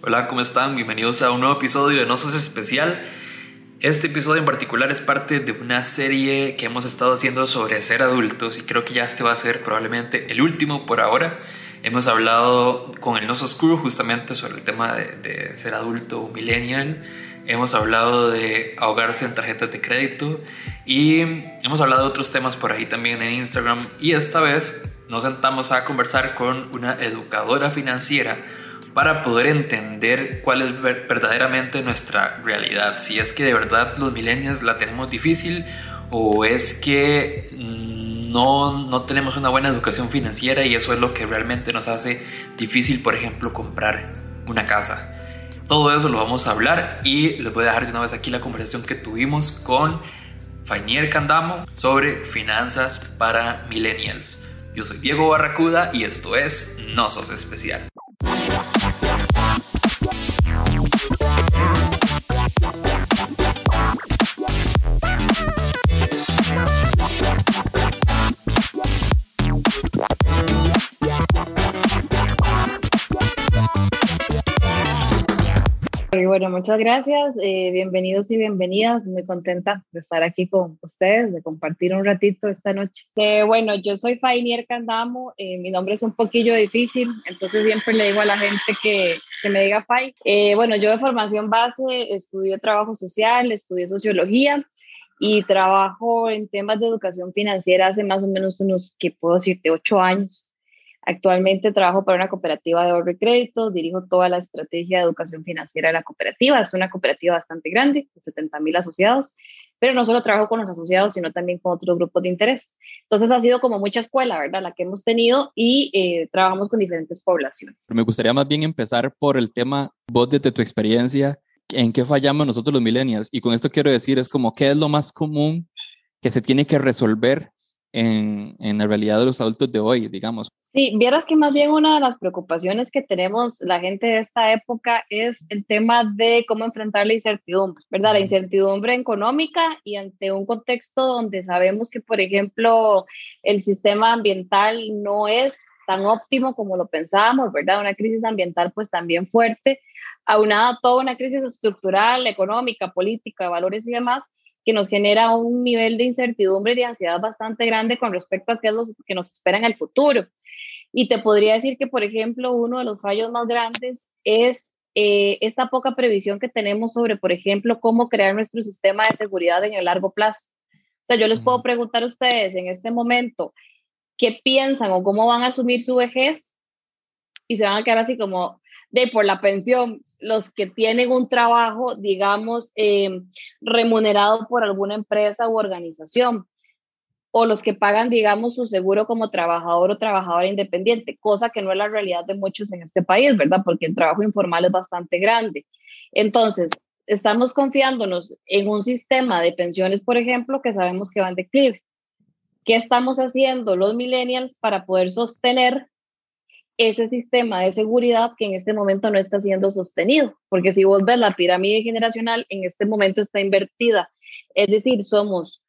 Hola, ¿cómo están? Bienvenidos a un nuevo episodio de No Sos Especial. Este episodio en particular es parte de una serie que hemos estado haciendo sobre ser adultos y creo que ya este va a ser probablemente el último por ahora. Hemos hablado con el Nosos Crew justamente sobre el tema de, de ser adulto millennial. Hemos hablado de ahogarse en tarjetas de crédito y hemos hablado de otros temas por ahí también en Instagram. Y esta vez nos sentamos a conversar con una educadora financiera para poder entender cuál es verdaderamente nuestra realidad. Si es que de verdad los millennials la tenemos difícil o es que mm, no, no tenemos una buena educación financiera y eso es lo que realmente nos hace difícil, por ejemplo, comprar una casa. Todo eso lo vamos a hablar y les voy a dejar de una vez aquí la conversación que tuvimos con Fainier Candamo sobre finanzas para millennials. Yo soy Diego Barracuda y esto es No Sos Especial. Bueno, muchas gracias, eh, bienvenidos y bienvenidas, muy contenta de estar aquí con ustedes, de compartir un ratito esta noche. Eh, bueno, yo soy Fainier Candamo, eh, mi nombre es un poquillo difícil, entonces siempre le digo a la gente que, que me diga Fai. bueno, yo de formación base estudié trabajo social, estudié sociología y trabajo en temas de educación financiera hace más o menos unos, que puedo decirte, ocho años. Actualmente trabajo para una cooperativa de ahorro y crédito, dirijo toda la estrategia de educación financiera de la cooperativa. Es una cooperativa bastante grande, de 70 mil asociados, pero no solo trabajo con los asociados, sino también con otros grupos de interés. Entonces ha sido como mucha escuela, ¿verdad? La que hemos tenido y eh, trabajamos con diferentes poblaciones. Me gustaría más bien empezar por el tema, vos desde tu experiencia, ¿en qué fallamos nosotros los millennials? Y con esto quiero decir, es como, ¿qué es lo más común que se tiene que resolver en, en, la realidad de los adultos de hoy, digamos. Sí, vieras que más bien una de las preocupaciones que tenemos la gente de esta época es el tema de cómo enfrentar la incertidumbre, ¿verdad? La incertidumbre económica y ante un contexto donde sabemos que, por ejemplo, el sistema ambiental no es tan óptimo como lo pensábamos, ¿verdad? Una crisis ambiental pues también fuerte, aunada a toda una crisis estructural, económica, política, de valores y demás, que nos genera un nivel de incertidumbre y de ansiedad bastante grande con respecto a qué es lo que nos espera en el futuro. Y te podría decir que, por ejemplo, uno de los fallos más grandes es eh, esta poca previsión que tenemos sobre, por ejemplo, cómo crear nuestro sistema de seguridad en el largo plazo. O sea, yo les puedo preguntar a ustedes en este momento qué piensan o cómo van a asumir su vejez y se van a quedar así como de por la pensión los que tienen un trabajo, digamos, em, remunerado por alguna empresa u organización, o los que pagan, digamos, su seguro como trabajador o trabajadora independiente, cosa que no es la realidad de muchos en este país, ¿verdad? Porque el trabajo informal es bastante grande. Entonces, estamos confiándonos en un sistema de pensiones, por ejemplo, que sabemos que van de declive. ¿Qué estamos haciendo los millennials para poder sostener ese sistema de seguridad que en este momento no está siendo sostenido, porque si vos ves la pirámide generacional, en este momento está invertida. Es decir, somos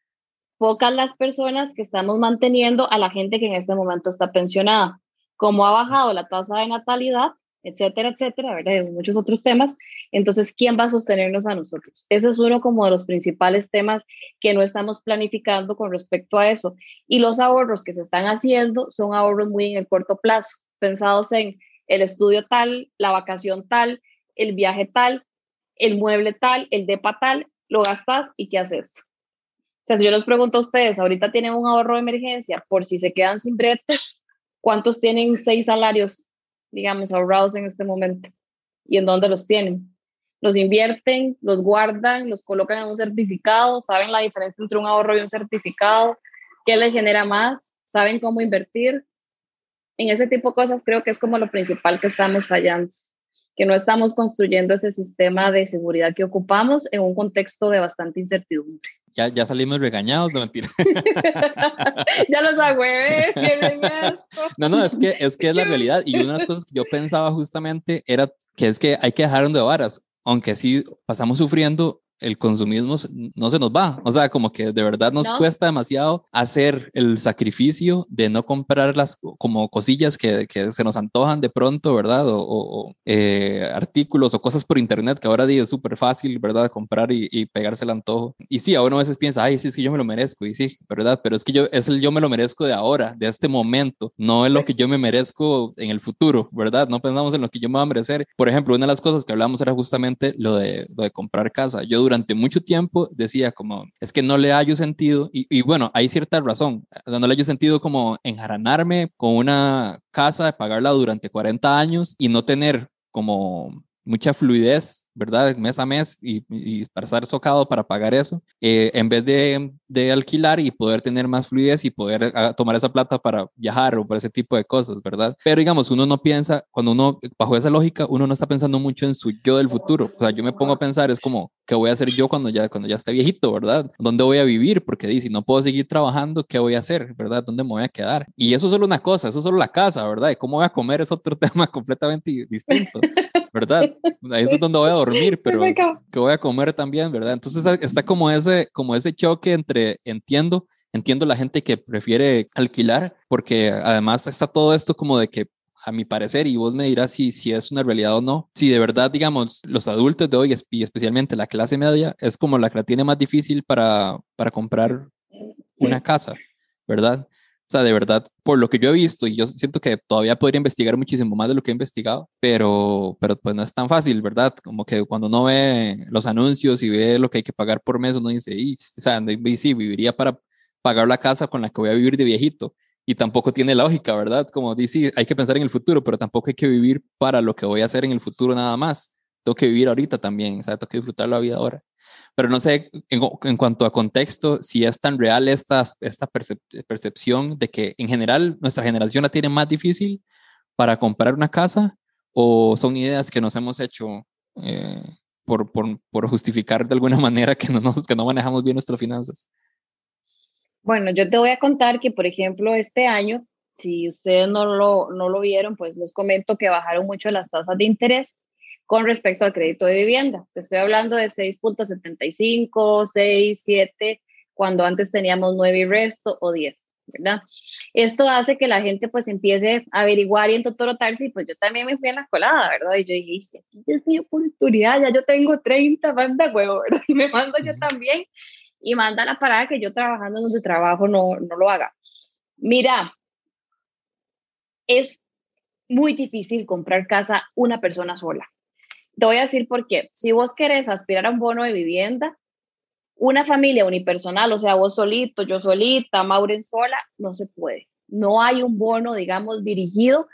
pocas las personas que estamos manteniendo a la gente que en este momento está pensionada. Como ha bajado la tasa de natalidad, etcétera, etcétera, ¿verdad? muchos otros temas. Entonces, ¿quién va a sostenernos a nosotros? Ese es uno como de los principales temas que no estamos planificando con respecto a eso. Y los ahorros que se están haciendo son ahorros muy en el corto plazo pensados en el estudio tal, la vacación tal, el viaje tal, el mueble tal, el depa tal, lo gastas y ¿qué haces? O sea, si yo les pregunto a ustedes, ahorita tienen un ahorro de emergencia por si se quedan sin brete, ¿cuántos tienen seis salarios, digamos, ahorrados en este momento? ¿Y en dónde los tienen? Los invierten, los guardan, los colocan en un certificado, saben la diferencia entre un ahorro y un certificado, qué les genera más, saben cómo invertir, en ese tipo de cosas creo que es como lo principal que estamos fallando, que no estamos construyendo ese sistema de seguridad que ocupamos en un contexto de bastante incertidumbre. Ya, ya salimos regañados, no mentira. ya los agüeves, No, no, es que, es que es la realidad. Y una de las cosas que yo pensaba justamente era que es que hay que dejar de varas. Aunque sí pasamos sufriendo, el consumismo no se nos va. O sea, como que de verdad nos cuesta demasiado hacer el sacrificio de no comprar las como cosillas que, que se nos antojan de pronto, ¿verdad? O, eh, artículos o cosas por internet que ahora día es súper fácil, ¿verdad? Comprar y, y, pegarse el antojo. Y sí, a uno a veces piensa, ay, sí, es que yo me lo merezco. Y sí, ¿verdad? Pero es que yo, es el yo me lo merezco de ahora, de este momento, no es lo que yo me merezco en el futuro, ¿verdad? No pensamos en lo que yo me voy a merecer. Por ejemplo, una de las cosas que hablamos era justamente lo de, lo de comprar casa. Yo durante mucho tiempo decía como, es que no le hallo sentido, y, bueno, hay cierta razón, no le hallo sentido como enjaranarme con una casa, de pagarla durante 40 años y no tener como mucha fluidez, ¿verdad? Mes a mes y, y para estar socado para pagar eso, eh, en vez de, de, alquilar y poder tener más fluidez y poder ah, tomar esa plata para viajar o por ese tipo de cosas, ¿verdad? Pero digamos, uno no piensa, cuando uno, bajo esa lógica, uno no está pensando mucho en su yo del futuro. O sea, yo me pongo a pensar, es como, ¿qué voy a hacer yo cuando ya, cuando ya esté viejito, ¿verdad? ¿Dónde voy a vivir? Porque si no puedo seguir trabajando, ¿qué voy a hacer, ¿verdad? ¿Dónde me voy a quedar? Y eso es solo una cosa, eso es solo la casa, ¿verdad? Y cómo voy a comer es otro tema completamente distinto, ¿verdad? Ahí es donde voy a dormir, pero que voy a comer también, ¿verdad? Entonces está como ese, como ese choque entre, entiendo, entiendo la gente que prefiere alquilar, porque además está todo esto como de que a mi parecer, y vos me dirás si, si es una realidad o no, si de verdad, digamos, los adultos de hoy, y especialmente la clase media, es como la que la tiene más difícil para, para comprar una casa, ¿verdad? O sea, de verdad, por lo que yo he visto, y yo siento que todavía podría investigar muchísimo más de lo que he investigado, pero, pero pues no es tan fácil, ¿verdad? Como que cuando uno ve los anuncios y ve lo que hay que pagar por mes, uno dice, y, o sea, sí, viviría para pagar la casa con la que voy a vivir de viejito. Y tampoco tiene lógica, ¿verdad? Como dice, hay que pensar en el futuro, pero tampoco hay que vivir para lo que voy a hacer en el futuro nada más. Tengo que vivir ahorita también, o sea, tengo que disfrutar la vida ahora pero no sé en, cuanto a contexto si es tan real esta, esta percepción de que en general nuestra generación la tiene más difícil para comprar una casa o son ideas que nos hemos hecho eh, por, por, por, justificar de alguna manera que no, nos, que no manejamos bien nuestras finanzas. Bueno, yo te voy a contar que, por ejemplo, este año, si ustedes no lo, no lo vieron, pues les comento que bajaron mucho las tasas de interés con respecto al crédito de vivienda. Te estoy hablando de 6.75, 6, 7, cuando antes teníamos 9 y resto o 10, ¿verdad? Esto hace que la gente pues empiece a averiguar y entotorotarse y pues yo también me fui en la colada, ¿verdad? Y yo dije, es mi oportunidad, ya yo tengo 30, manda huevo, ¿verdad? Y me mando yo también y manda la parada que yo trabajando donde trabajo no, no lo haga. Mira, es muy difícil comprar casa una persona sola. Te voy a decir por qué. Si vos querés aspirar a un bono de vivienda, una familia unipersonal, o sea, vos solito, yo solita, Mauren sola, no se puede. No hay un bono, digamos, dirigido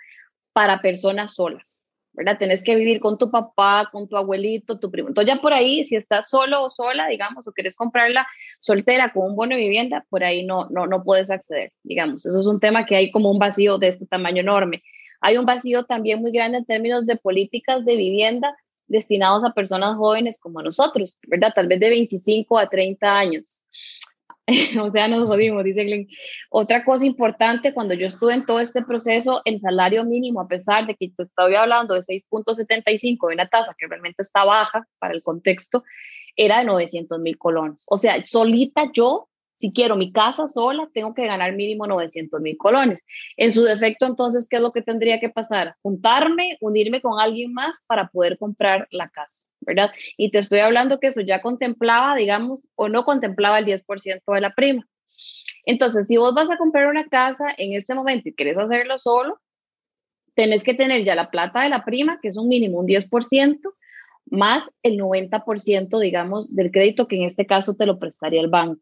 para personas solas, ¿verdad? Tenés que vivir con tu papá, con tu abuelito, tu primo. Entonces ya por ahí, si estás solo o sola, digamos, o querés comprarla soltera con un bono de vivienda, por ahí no, no, no puedes acceder, digamos. Eso es un tema que hay como un vacío de este tamaño enorme. Hay un vacío también muy grande en términos de políticas de vivienda destinados a personas jóvenes como nosotros, ¿verdad? Tal vez de 25 a 30 años. o sea, nos jodimos, dice Glenn. Otra cosa importante, cuando yo estuve en todo este proceso, el salario mínimo, a pesar de que estaba hablando de 6.75, de una tasa que realmente está baja para el contexto, era de 900 mil colones. O sea, solita yo si quiero mi casa sola, tengo que ganar mínimo 900 mil colones. En su defecto, entonces, ¿qué es lo que tendría que pasar? Juntarme, unirme con alguien más para poder comprar la casa, ¿verdad? Y te estoy hablando que eso ya contemplaba, digamos, o no contemplaba el 10% de la prima. Entonces, si vos vas a comprar una casa en este momento y quieres hacerlo solo, tenés que tener ya la plata de la prima, que es un mínimo, un 10%, más el 90%, digamos, del crédito que en este caso te lo prestaría el banco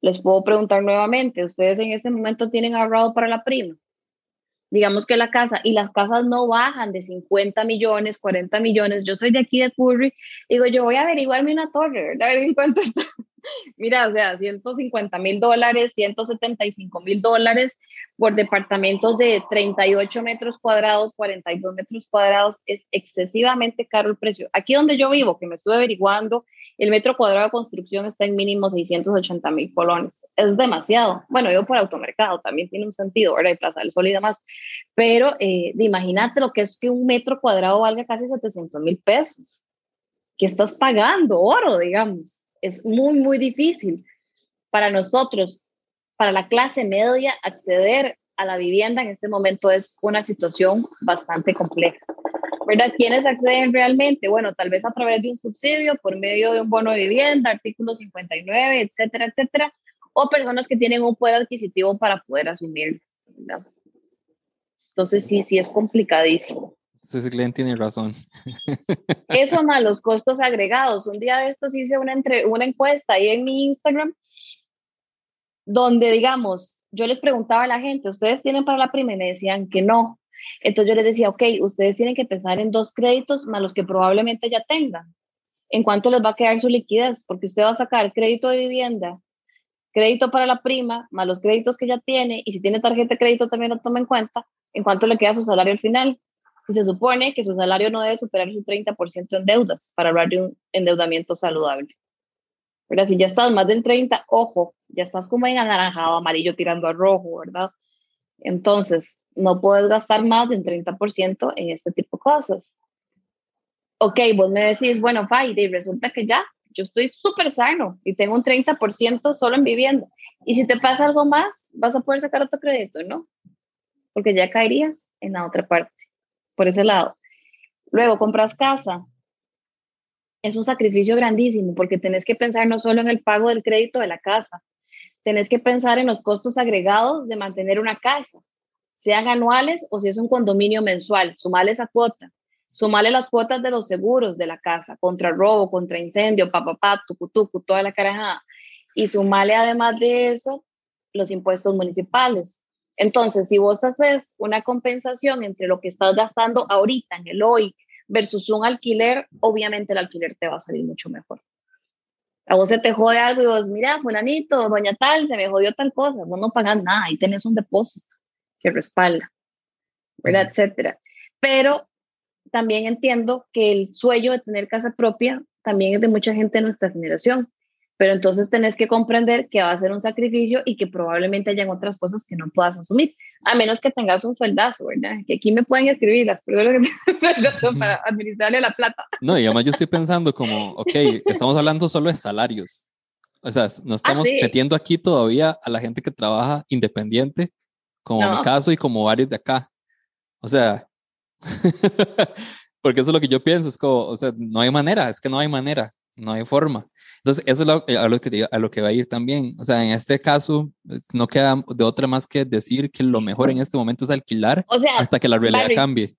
les puedo preguntar nuevamente, ¿ustedes en este momento tienen ahorrado para la prima? Digamos que la casa, y las casas no bajan de 50 millones, 40 millones. Yo soy de aquí de Curry, digo, yo voy a averiguarme una torre. A ver en cuánto está. Mira, o sea, 150 mil dólares, 175 mil dólares por departamentos de 38 metros cuadrados, 42 metros cuadrados, es excesivamente caro el precio. Aquí donde yo vivo, que me estuve averiguando, el metro cuadrado de construcción está en mínimo 680 mil colones. Es demasiado. Bueno, yo por automercado también tiene un sentido, ¿verdad? Y Plaza del Sol y demás. Pero eh, imagínate lo que es que un metro cuadrado valga casi 700 mil pesos. que estás pagando oro, digamos. Es muy, muy difícil para nosotros, para la clase media, acceder a la vivienda en este momento es una situación bastante compleja. ¿Verdad? ¿Quiénes acceden realmente? Bueno, tal vez a través de un subsidio, por medio de un bono de vivienda, artículo 59, etcétera, etcétera, o personas que tienen un poder adquisitivo para poder asumir. Entonces, sí, sí es complicadísimo. Entonces, Glenn tiene razón. Eso más los costos agregados. Un día de estos hice una, entre, una encuesta ahí en mi Instagram donde, digamos, yo les preguntaba a la gente, ¿ustedes tienen para la prima? Y me decían que no. Entonces yo les decía, ok, ustedes tienen que pensar en dos créditos más los que probablemente ya tengan. ¿En cuánto les va a quedar su liquidez? Porque usted va a sacar crédito de vivienda, crédito para la prima, más los créditos que ya tiene, y si tiene tarjeta de crédito también lo toma en cuenta, en cuánto le queda su salario al final. Si se supone que su salario no debe superar su 30% en deudas para hablar de un endeudamiento saludable. Pero si ya estás más del 30, ojo, ya estás como en anaranjado, amarillo tirando a rojo, ¿verdad? Entonces, no puedes gastar más del 30% en este tipo de cosas. Ok, vos me decís, bueno, Faide, y resulta que ya, yo estoy súper sano y tengo un 30% solo en vivienda. Y si te pasa algo más, vas a poder sacar otro crédito, ¿no? Porque ya caerías en la otra parte, por ese lado. Luego compras casa, es un sacrificio grandísimo porque tenés que pensar no solo en el pago del crédito de la casa, tenés que pensar en los costos agregados de mantener una casa, sean anuales o si es un condominio mensual, sumale esa cuota, sumale las cuotas de los seguros de la casa, contra robo, contra incendio, papapá, tucutucu, toda la carajada, y sumale además de eso los impuestos municipales. Entonces, si vos haces una compensación entre lo que estás gastando ahorita en el hoy versus un alquiler, obviamente el alquiler te va a salir mucho mejor. A vos se te jode algo y vos, mira, fulanito, doña tal, se me jodió tal cosa, vos no pagas nada, ahí tenés un depósito que respalda, ¿verdad? Etcétera. Pero también entiendo que el sueño de tener casa propia también es de mucha gente de nuestra generación pero entonces tenés que comprender que va a ser un sacrificio y que probablemente hayan otras cosas que no puedas asumir, a menos que tengas un sueldazo, ¿verdad? Que aquí me pueden escribir las personas que sueldazo para administrarle la plata. No, y además yo estoy pensando como, ok, estamos hablando solo de salarios. O sea, no estamos Ah, sí. metiendo aquí todavía a la gente que trabaja independiente, como mi No. caso y como varios de acá. O sea, porque eso es lo que yo pienso, es como, o sea, no hay manera, es que no hay manera, no hay forma. Entonces, eso es lo, a, lo que, a lo que va a ir también. O sea, en este caso, eh, no queda de otra más que decir que lo mejor en este momento es alquilar O sea, hasta que la realidad Barry, cambie.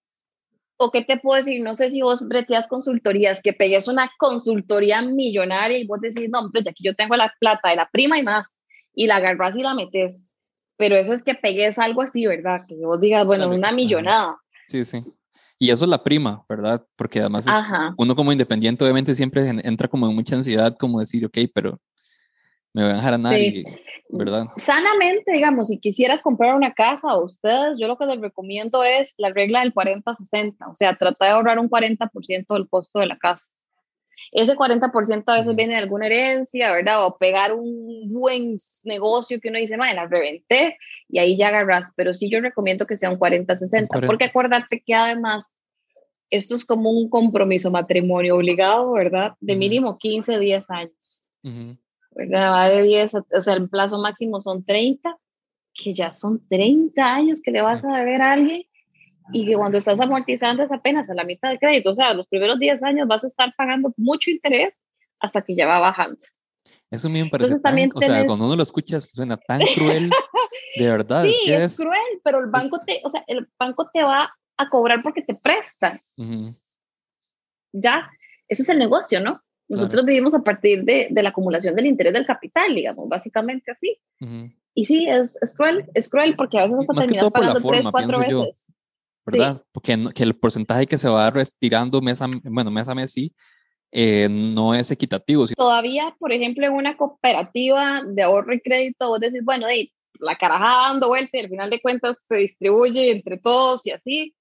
¿o qué te puedo decir? No sé si vos breteas consultorías, que pegues una consultoría millonaria y vos decís, no, hombre, ya aquí yo tengo la plata de la prima y más, y la agarras y la metes. Pero eso es que pegues algo así, ¿verdad? Que vos digas, bueno, Dale, una ajá. millonada. Sí, sí. Y eso es la prima, ¿verdad? Porque además es- uno como independiente obviamente siempre en- entra como en mucha ansiedad, como decir, ok, pero me voy a dejar a nadie, ¿verdad? sanamente, digamos, si quisieras comprar una casa o ustedes, yo lo que les recomiendo es la regla del 40-60, o sea, trata de ahorrar un 40% del costo de la casa. Ese 40% a veces viene de alguna herencia, ¿verdad? O pegar un buen negocio que uno dice, madre, la reventé y ahí ya agarras. Pero sí yo recomiendo que sea un 40-60, 40. porque acuérdate que además esto es como un compromiso matrimonio obligado, ¿verdad? De mínimo 15, 10 años. ¿verdad? Va de 10, a- o sea, el plazo máximo son 30, que ya son 30 años que le vas Sí. a deber a alguien y que cuando estás amortizando es apenas a la mitad del crédito, o sea, los primeros 10 años vas a estar pagando mucho interés hasta que ya va bajando. Eso a mí me parece Entonces tan, también o sea, cuando uno lo escucha suena tan cruel, de verdad, Sí, es que es, es... cruel, pero el banco te, o sea, el banco te va a cobrar porque te presta, ya, ese es el negocio, ¿no? Nosotros vivimos a partir de, de la acumulación del interés del capital, digamos, básicamente así. ujú, Y sí, es, es cruel, es cruel porque a veces hasta más terminas pagando tres, forma, cuatro pienso yo. ¿Verdad? Porque no- que el porcentaje que se va retirando mes a, bueno, mes a mes sí, eh, no es equitativo. sí. Todavía, por ejemplo, en una cooperativa de ahorro y crédito, vos decís, bueno, de la carajada dando vuelta y al final de cuentas se distribuye entre todos y así.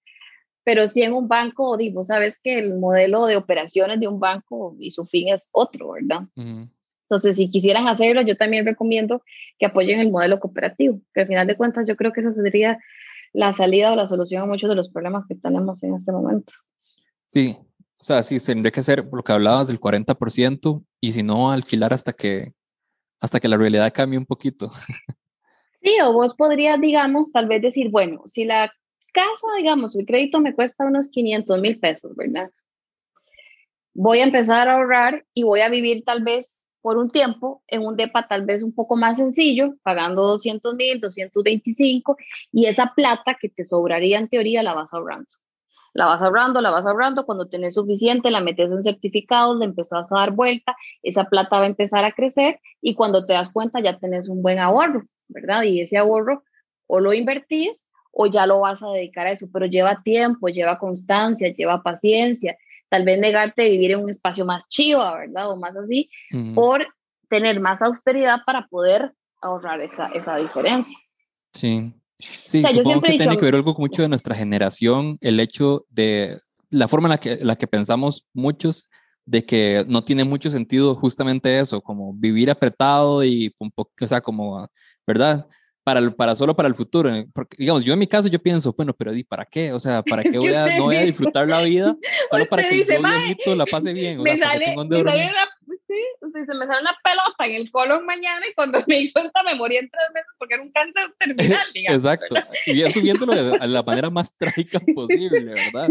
Pero sí en un banco, di, vos sabes que el modelo de operaciones de un banco y su fin es otro, ¿verdad? Ujú, Entonces, si quisieran hacerlo, yo también recomiendo que apoyen el modelo cooperativo, que al final de cuentas yo creo que esa sería la salida o la solución a muchos de los problemas que tenemos en este momento. Sí, O sea, sí, tendría que ser lo que hablabas del 40% y si no, alquilar hasta que, hasta que la realidad cambie un poquito. Sí, o vos podrías, digamos, tal vez decir, bueno, si la casa, digamos, el crédito me cuesta unos 500 mil pesos, ¿verdad? Voy a empezar a ahorrar y voy a vivir tal vez por un tiempo en un DEPA tal vez un poco más sencillo, pagando 200 mil, 225, y esa plata que te sobraría en teoría la vas ahorrando. La vas ahorrando, la vas ahorrando, cuando tenés suficiente la metes en certificados, le empezás a dar vuelta, esa plata va a empezar a crecer y cuando te das cuenta ya tenés un buen ahorro, ¿verdad? Y ese ahorro o lo invertís o ya lo vas a dedicar a eso, pero lleva tiempo, lleva constancia, lleva paciencia, tal vez negarte a vivir en un espacio más chiva, ¿verdad? O más así, por tener más austeridad para poder ahorrar esa, esa diferencia. Sí, sí, supongo que tiene que ver algo mucho de nuestra generación, el hecho de la forma en la que, la que pensamos muchos de que no tiene mucho sentido justamente eso, como vivir apretado y un poco, o sea, como, ¿verdad? Para, para solo para el futuro. Porque, digamos, yo en mi caso yo pienso, bueno, pero ¿y para qué? O sea, ¿para qué voy a, no voy a disfrutar la vida solo para que yo viejito la pase bien? O me sea, sale, me sale una, sí, se me sale una pelota en el colon mañana y cuando me di cuenta me morí en tres meses porque era un cáncer terminal, digamos. Exacto. Y ya subiéndolo de la manera más trágica posible, ¿verdad?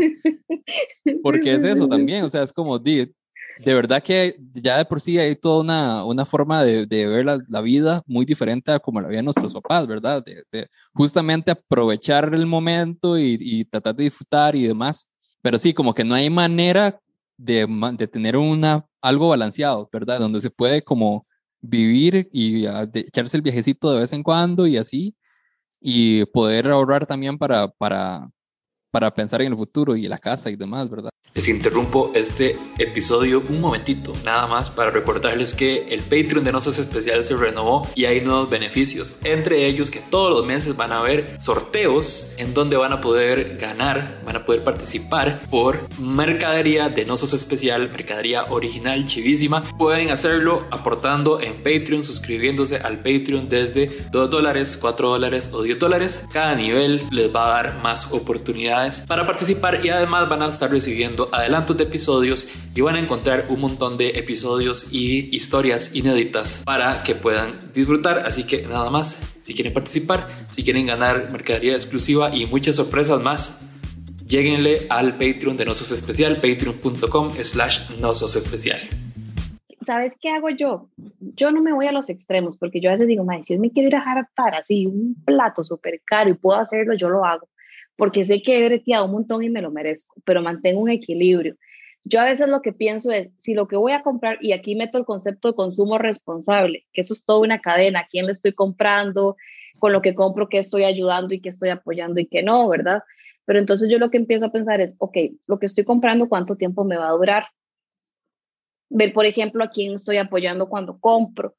Porque es eso también, o sea, es como, di, de verdad que ya de por sí hay toda una, una forma de, de ver la, la, vida muy diferente a como la veían nuestros papás, ¿verdad? De, justamente aprovechar el momento y, y, tratar de disfrutar y demás. Pero sí, como que no hay manera de, de tener una, algo balanceado, ¿verdad? Donde se puede como vivir y echarse el viajecito de vez en cuando y así, y poder ahorrar también para, para, para pensar en el futuro y la casa y demás, ¿verdad? Les interrumpo este episodio un momentito, nada más para recordarles que el Patreon de Nosos Especial se renovó y hay nuevos beneficios, entre ellos que todos los meses van a haber sorteos en donde van a poder ganar, van a poder participar por mercadería de Nosos Especial, mercadería original, chivísima. Pueden hacerlo aportando en Patreon, suscribiéndose al Patreon desde 2 dólares, 4 dólares o 10 dólares. Cada nivel les va a dar más oportunidades para participar y además van a estar recibiendo adelantos de episodios y van a encontrar un montón de episodios y historias inéditas para que puedan disfrutar. Así que nada más, si quieren participar, si quieren ganar mercadería exclusiva y muchas sorpresas más, lleguenle al Patreon de Nosos Especial, patreon.com slash Nosos Especial. ¿Sabes qué hago yo? Yo no me voy a los extremos porque yo a veces digo, si yo me quiero ir a jartar así un plato súper caro y puedo hacerlo, yo lo hago porque sé que he breteado un montón y me lo merezco, pero mantengo un equilibrio. Yo a veces lo que pienso es, si lo que voy a comprar, y aquí meto el concepto de consumo responsable, que eso es toda una cadena, quién le estoy comprando, con lo que compro, qué estoy ayudando y qué estoy apoyando y qué no, ¿verdad? Pero entonces yo lo que empiezo a pensar es, ok, lo que estoy comprando, ¿cuánto tiempo me va a durar? Ver, por ejemplo, a quién estoy apoyando cuando compro,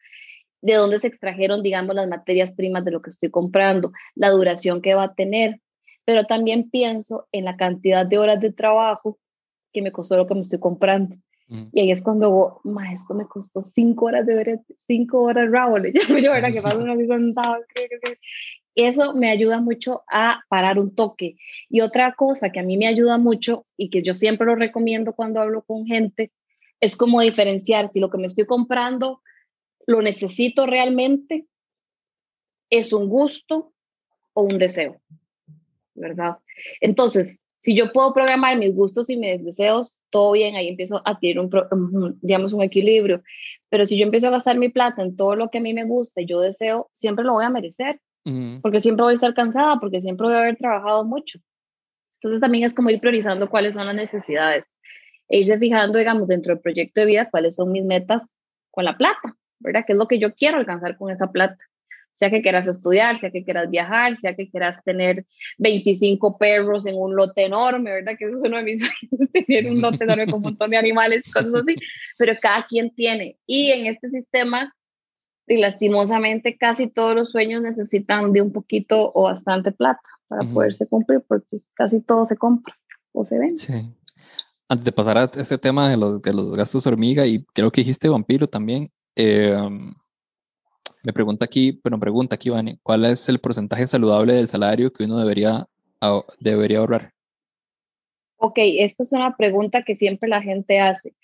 de dónde se extrajeron, digamos, las materias primas de lo que estoy comprando, la duración que va a tener, pero también pienso en la cantidad de horas de trabajo que me costó lo que me estoy comprando. Mm. Y ahí es cuando, ma, esto me costó cinco horas de ver, cinco horas Raúl, yo, ¿verdad? Que pasa uno Eso me ayuda mucho a parar un toque. Y otra cosa que a mí me ayuda mucho y que yo siempre lo recomiendo cuando hablo con gente, es como diferenciar si lo que me estoy comprando lo necesito realmente, es un gusto o un deseo. ¿Verdad? Entonces, si yo puedo programar mis gustos y mis deseos, todo bien, ahí empiezo a tener un, digamos, un equilibrio. Pero si yo empiezo a gastar mi plata en todo lo que a mí me gusta y yo deseo, siempre lo voy a merecer, porque siempre voy a estar cansada, porque siempre voy a haber trabajado mucho. Entonces también es como ir priorizando cuáles son las necesidades e irse fijando, digamos, dentro del proyecto de vida, cuáles son mis metas con la plata, ¿verdad? ¿Qué es lo que yo quiero alcanzar con esa plata? Sea que quieras estudiar, sea que quieras viajar, sea que quieras tener 25 perros en un lote enorme, ¿verdad? Que eso es uno de mis sueños, tener un lote enorme con un montón de animales, cosas así, pero cada quien tiene. Y en este sistema, y lastimosamente, casi todos los sueños necesitan de un poquito o bastante plata para poderse cumplir, porque casi todo se compra o se vende. Sí. Antes de pasar a ese tema de los, de los gastos hormiga, y creo que dijiste vampiro también, eh, me pregunta aquí, pero pregunta aquí, Vani, ¿cuál es el porcentaje saludable del salario que uno debería, debería ahorrar? Ok, esta es una pregunta que siempre la gente hace.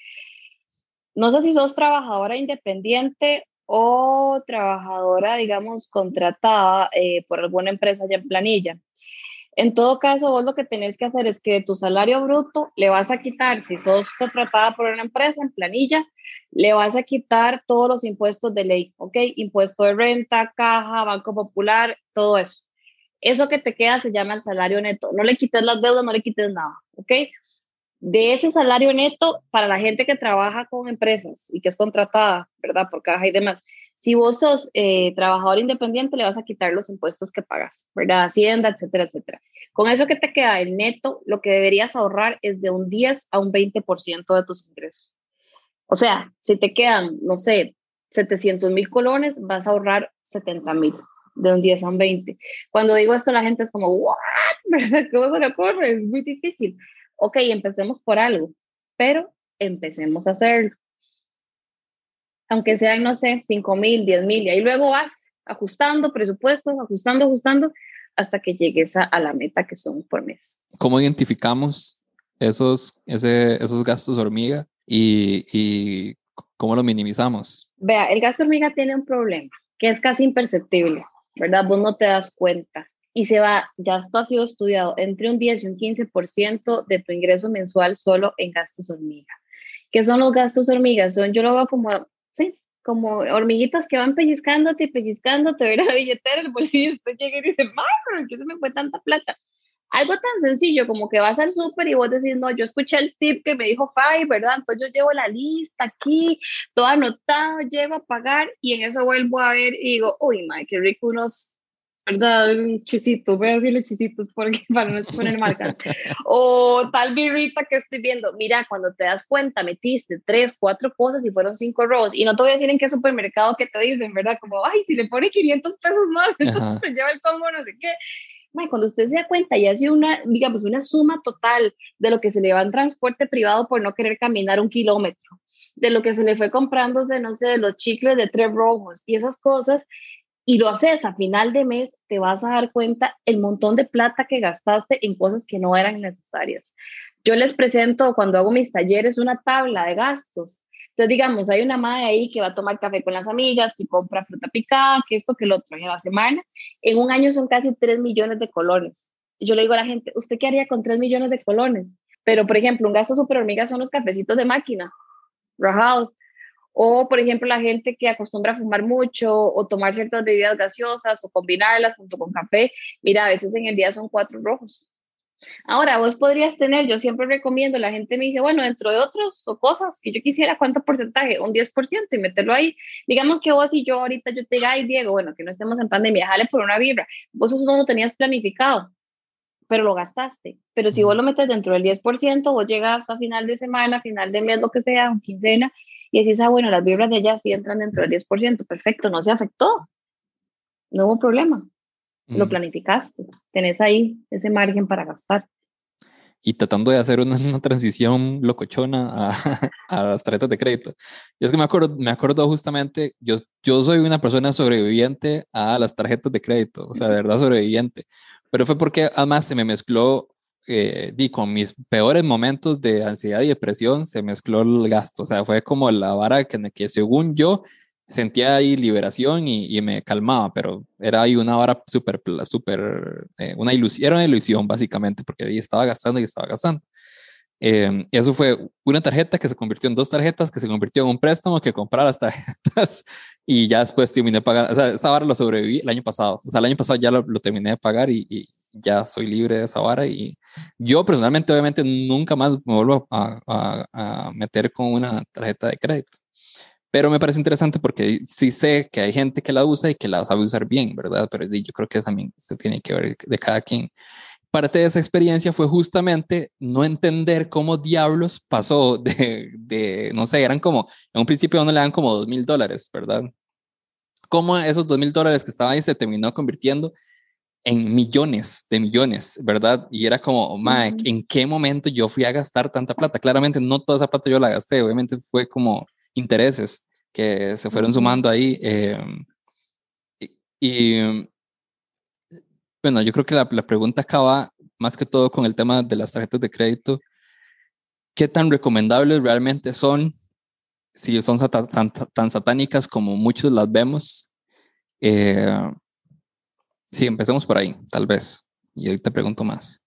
No sé si sos trabajadora independiente o trabajadora, digamos, contratada eh, por alguna empresa ya en planilla. En todo caso, vos lo que tenés que hacer es que de tu salario bruto le vas a quitar, si sos contratada por una empresa en planilla, le vas a quitar todos los impuestos de ley, ¿ok? Impuesto de renta, caja, Banco Popular, todo eso. Eso que te queda se llama el salario neto. No le quites las deudas, no le quites nada, ¿ok? De ese salario neto, para la gente que trabaja con empresas y que es contratada, ¿verdad? Por caja y demás, si vos sos eh, trabajador independiente, le vas a quitar los impuestos que pagas, ¿verdad? Hacienda, etcétera, etcétera. Con eso que te queda el neto, lo que deberías ahorrar es de un 10 a un 20% de tus ingresos. O sea, si te quedan, no sé, 700 mil colones, vas a ahorrar 70 mil, de un 10 a un 20. Cuando digo esto, la gente es como, ¿what? ¿Cómo se le ocurre? Es muy difícil. Ok, empecemos por algo, pero empecemos a hacerlo aunque sean, no sé, 5 mil, 10 mil, y ahí luego vas ajustando presupuestos, ajustando, ajustando, hasta que llegues a, la meta que son por mes. ¿Cómo identificamos esos, ese, esos gastos hormiga y, y cómo lo minimizamos? Vea, el gasto hormiga tiene un problema que es casi imperceptible, ¿verdad? Vos no te das cuenta y se va, ya esto ha sido estudiado, entre un 10 y un 15% de tu ingreso mensual solo en gastos hormiga. ¿Qué son los gastos hormigas? Son, yo lo veo como como hormiguitas que van pellizcándote y pellizcándote, ver la billetera, el bolsillo, usted llega y dice, ¡ay, qué se me fue tanta plata! Algo tan sencillo como que vas al súper y vos decís, no, yo escuché el tip que me dijo Fai, ¿verdad? Entonces yo llevo la lista aquí, todo anotado, llego a pagar y en eso vuelvo a ver y digo, uy, madre, qué rico unos ¿verdad? Un chisito, voy a decirle chisitos porque, para no poner marca. o tal birrita que estoy viendo, mira, cuando te das cuenta, metiste tres, cuatro cosas y fueron cinco robos. Y no te voy a decir en qué supermercado que te dicen, ¿verdad? Como, ay, si le pone 500 pesos más, entonces se lleva el combo, no sé qué. cuando usted se da cuenta y hace una, digamos, una suma total de lo que se le va en transporte privado por no querer caminar un kilómetro, de lo que se le fue comprándose, no sé, de los chicles de tres rojos y esas cosas, y lo haces a final de mes, te vas a dar cuenta el montón de plata que gastaste en cosas que no eran necesarias. Yo les presento cuando hago mis talleres una tabla de gastos. Entonces, digamos, hay una madre ahí que va a tomar café con las amigas, que compra fruta picada, que esto, que lo otro, en la semana. En un año son casi 3 millones de colones. Yo le digo a la gente, ¿usted qué haría con 3 millones de colones? Pero, por ejemplo, un gasto súper hormiga son los cafecitos de máquina, rajados. O, por ejemplo, la gente que acostumbra a fumar mucho o tomar ciertas bebidas gaseosas o combinarlas junto con café, mira, a veces en el día son cuatro rojos. Ahora, vos podrías tener, yo siempre recomiendo, la gente me dice, bueno, dentro de otros o cosas que yo quisiera, ¿cuánto porcentaje? Un 10% y meterlo ahí. Digamos que vos y yo ahorita yo te diga, ay, Diego, bueno, que no estemos en pandemia, jale por una vibra. Vos eso no lo tenías planificado, pero lo gastaste. Pero si vos lo metes dentro del 10%, vos llegas a final de semana, final de mes, lo que sea, un quincena, y decís, ah, bueno, las vibras de ella sí entran dentro del 10%, perfecto, no se afectó, no hubo problema, lo planificaste, tenés ahí ese margen para gastar. Y tratando de hacer una, transición locochona a, a, las tarjetas de crédito. Yo es que me acuerdo, me acuerdo justamente, yo, yo soy una persona sobreviviente a las tarjetas de crédito, o sea, de verdad sobreviviente, pero fue porque además se me mezcló eh, di, con mis peores momentos de ansiedad y depresión se mezcló el gasto. O sea, fue como la vara que, que según yo sentía ahí liberación y, y me calmaba, pero era ahí una vara súper, súper, eh, una ilusión, era una ilusión básicamente, porque ahí estaba gastando y estaba gastando. Eh, eso fue una tarjeta que se convirtió en dos tarjetas, que se convirtió en un préstamo que comprara las tarjetas y ya después terminé pagar. O sea, esa vara lo sobreviví el año pasado. O sea, el año pasado ya lo, lo terminé de pagar y, y, ya soy libre de esa vara y yo personalmente obviamente nunca más me vuelvo a, a, meter con una tarjeta de crédito. Pero me parece interesante porque sí sé que hay gente que la usa y que la sabe usar bien, ¿verdad? Pero yo creo que también se tiene que ver de cada quien. Parte de esa experiencia fue justamente no entender cómo diablos pasó de, de no sé, eran como, en un principio uno le dan como dos mil dólares, ¿verdad? Cómo esos dos mil dólares que estaban ahí se terminó convirtiendo en millones de millones, ¿verdad? Y era como, Mike, ¿en qué momento yo fui a gastar tanta plata? Claramente no toda esa plata yo la gasté, obviamente fue como intereses que se fueron sumando ahí. Em, y, bueno, yo creo que la, la, pregunta acaba más que todo con el tema de las tarjetas de crédito, ¿qué tan recomendables realmente son? Si son tan satánicas como muchos las vemos. Eh, sí, empecemos por ahí, tal vez. Y ahí te pregunto más.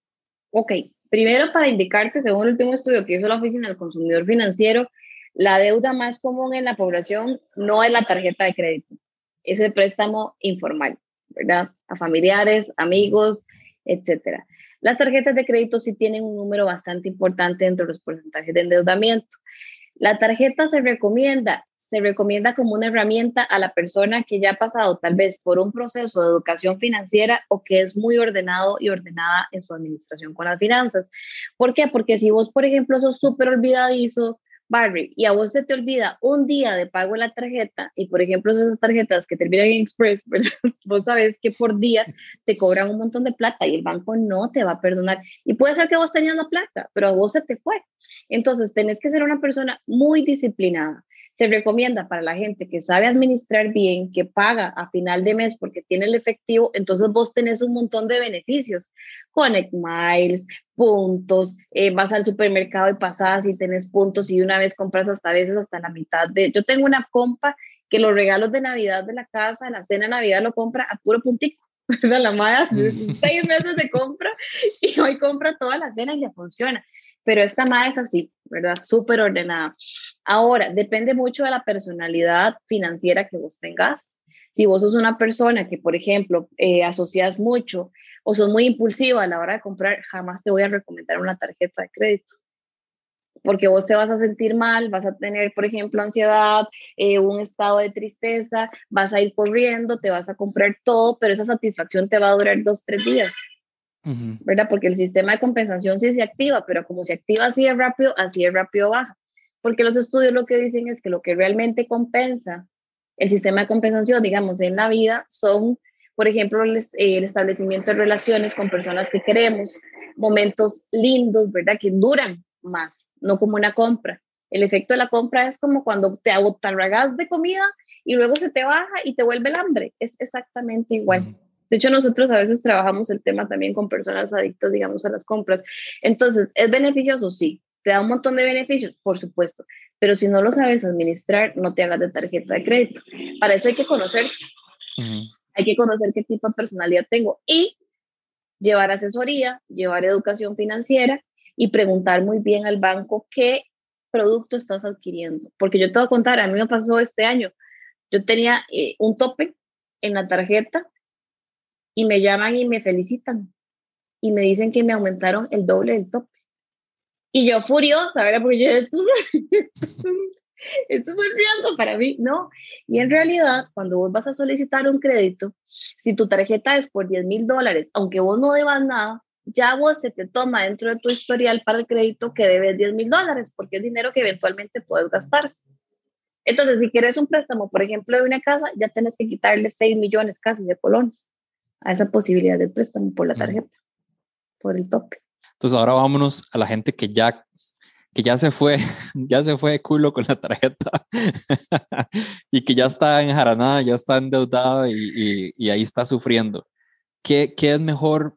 Ok, primero para indicarte, según el último estudio que hizo la Oficina del Consumidor Financiero, la deuda más común en la población no es la tarjeta de crédito, es el préstamo informal, ¿verdad? A familiares, amigos, etcétera. Las tarjetas de crédito sí tienen un número bastante importante dentro de los porcentajes de endeudamiento. La tarjeta se recomienda, se recomienda como una herramienta a la persona que ya ha pasado tal vez por un proceso de educación financiera o que es muy ordenado y ordenada en su administración con las finanzas. ¿Por qué? Porque si vos, por ejemplo, sos súper olvidadizo, Barry, y a vos se te olvida un día de pago en la tarjeta, y por ejemplo esas tarjetas que terminan en Express, vos sabes que por día te cobran un montón de plata y el banco no te va a perdonar. Y puede ser que vos tenías la plata, pero a vos se te fue. Entonces tenés que ser una persona muy disciplinada se recomienda para la gente que sabe administrar bien, que paga a final de mes porque tiene el efectivo, entonces vos tenés un montón de beneficios. Connect Miles, puntos, eh, vas al supermercado y pasas y tenés puntos y una vez compras hasta veces hasta la mitad de... Yo tengo una compa que los regalos de Navidad de la casa, la cena de Navidad lo compra a puro puntico. La madre seis meses de compra y hoy compra toda la cena y le funciona pero esta madre es así, ¿verdad? Súper ordenada. Ahora, depende mucho de la personalidad financiera que vos tengas. Si vos sos una persona que, por ejemplo, eh, asocias mucho o sos muy impulsiva a la hora de comprar, jamás te voy a recomendar una tarjeta de crédito. Porque vos te vas a sentir mal, vas a tener, por ejemplo, ansiedad, eh, un estado de tristeza, vas a ir corriendo, te vas a comprar todo, pero esa satisfacción te va a durar dos, tres días. ¿Verdad? Porque el sistema de compensación sí se activa, pero como se activa así de rápido, así de rápido baja. Porque los estudios lo que dicen es que lo que realmente compensa el sistema de compensación, digamos, en la vida son, por ejemplo, el, el establecimiento de relaciones con personas que queremos, momentos lindos, ¿verdad? Que duran más, no como una compra. El efecto de la compra es como cuando te agotarragas de comida y luego se te baja y te vuelve el hambre. Es exactamente igual. De hecho, nosotros a veces trabajamos el tema también con personas adictas, digamos, a las compras. Entonces, ¿es beneficioso? Sí. ¿Te da un montón de beneficios? Por supuesto. Pero si no lo sabes administrar, no te hagas de tarjeta de crédito. Para eso hay que conocer. Hay que conocer qué tipo de personalidad tengo y llevar asesoría, llevar educación financiera y preguntar muy bien al banco qué producto estás adquiriendo. Porque yo te voy a contar, a mí me pasó este año. Yo tenía eh, un tope en la tarjeta y me llaman y me felicitan y me dicen que me aumentaron el doble del tope. Y yo furiosa, ¿verdad? Porque yo, esto, esto es riesgo para mí, ¿no? Y en realidad, cuando vos vas a solicitar un crédito, si tu tarjeta es por 10 mil dólares, aunque vos no debas nada, ya vos se te toma dentro de tu historial para el crédito que debes 10 mil dólares, porque es dinero que eventualmente puedes gastar. Entonces, si quieres un préstamo, por ejemplo, de una casa, ya tienes que quitarle 6 millones casi de colones a esa posibilidad de préstamo por la tarjeta, por el tope. Entonces ahora vámonos a la gente que ya que ya se fue, ya se fue de culo con la tarjeta y que ya está enjaranada, ya está endeudada y, y, ahí está sufriendo. ¿Qué, ¿Qué, es mejor?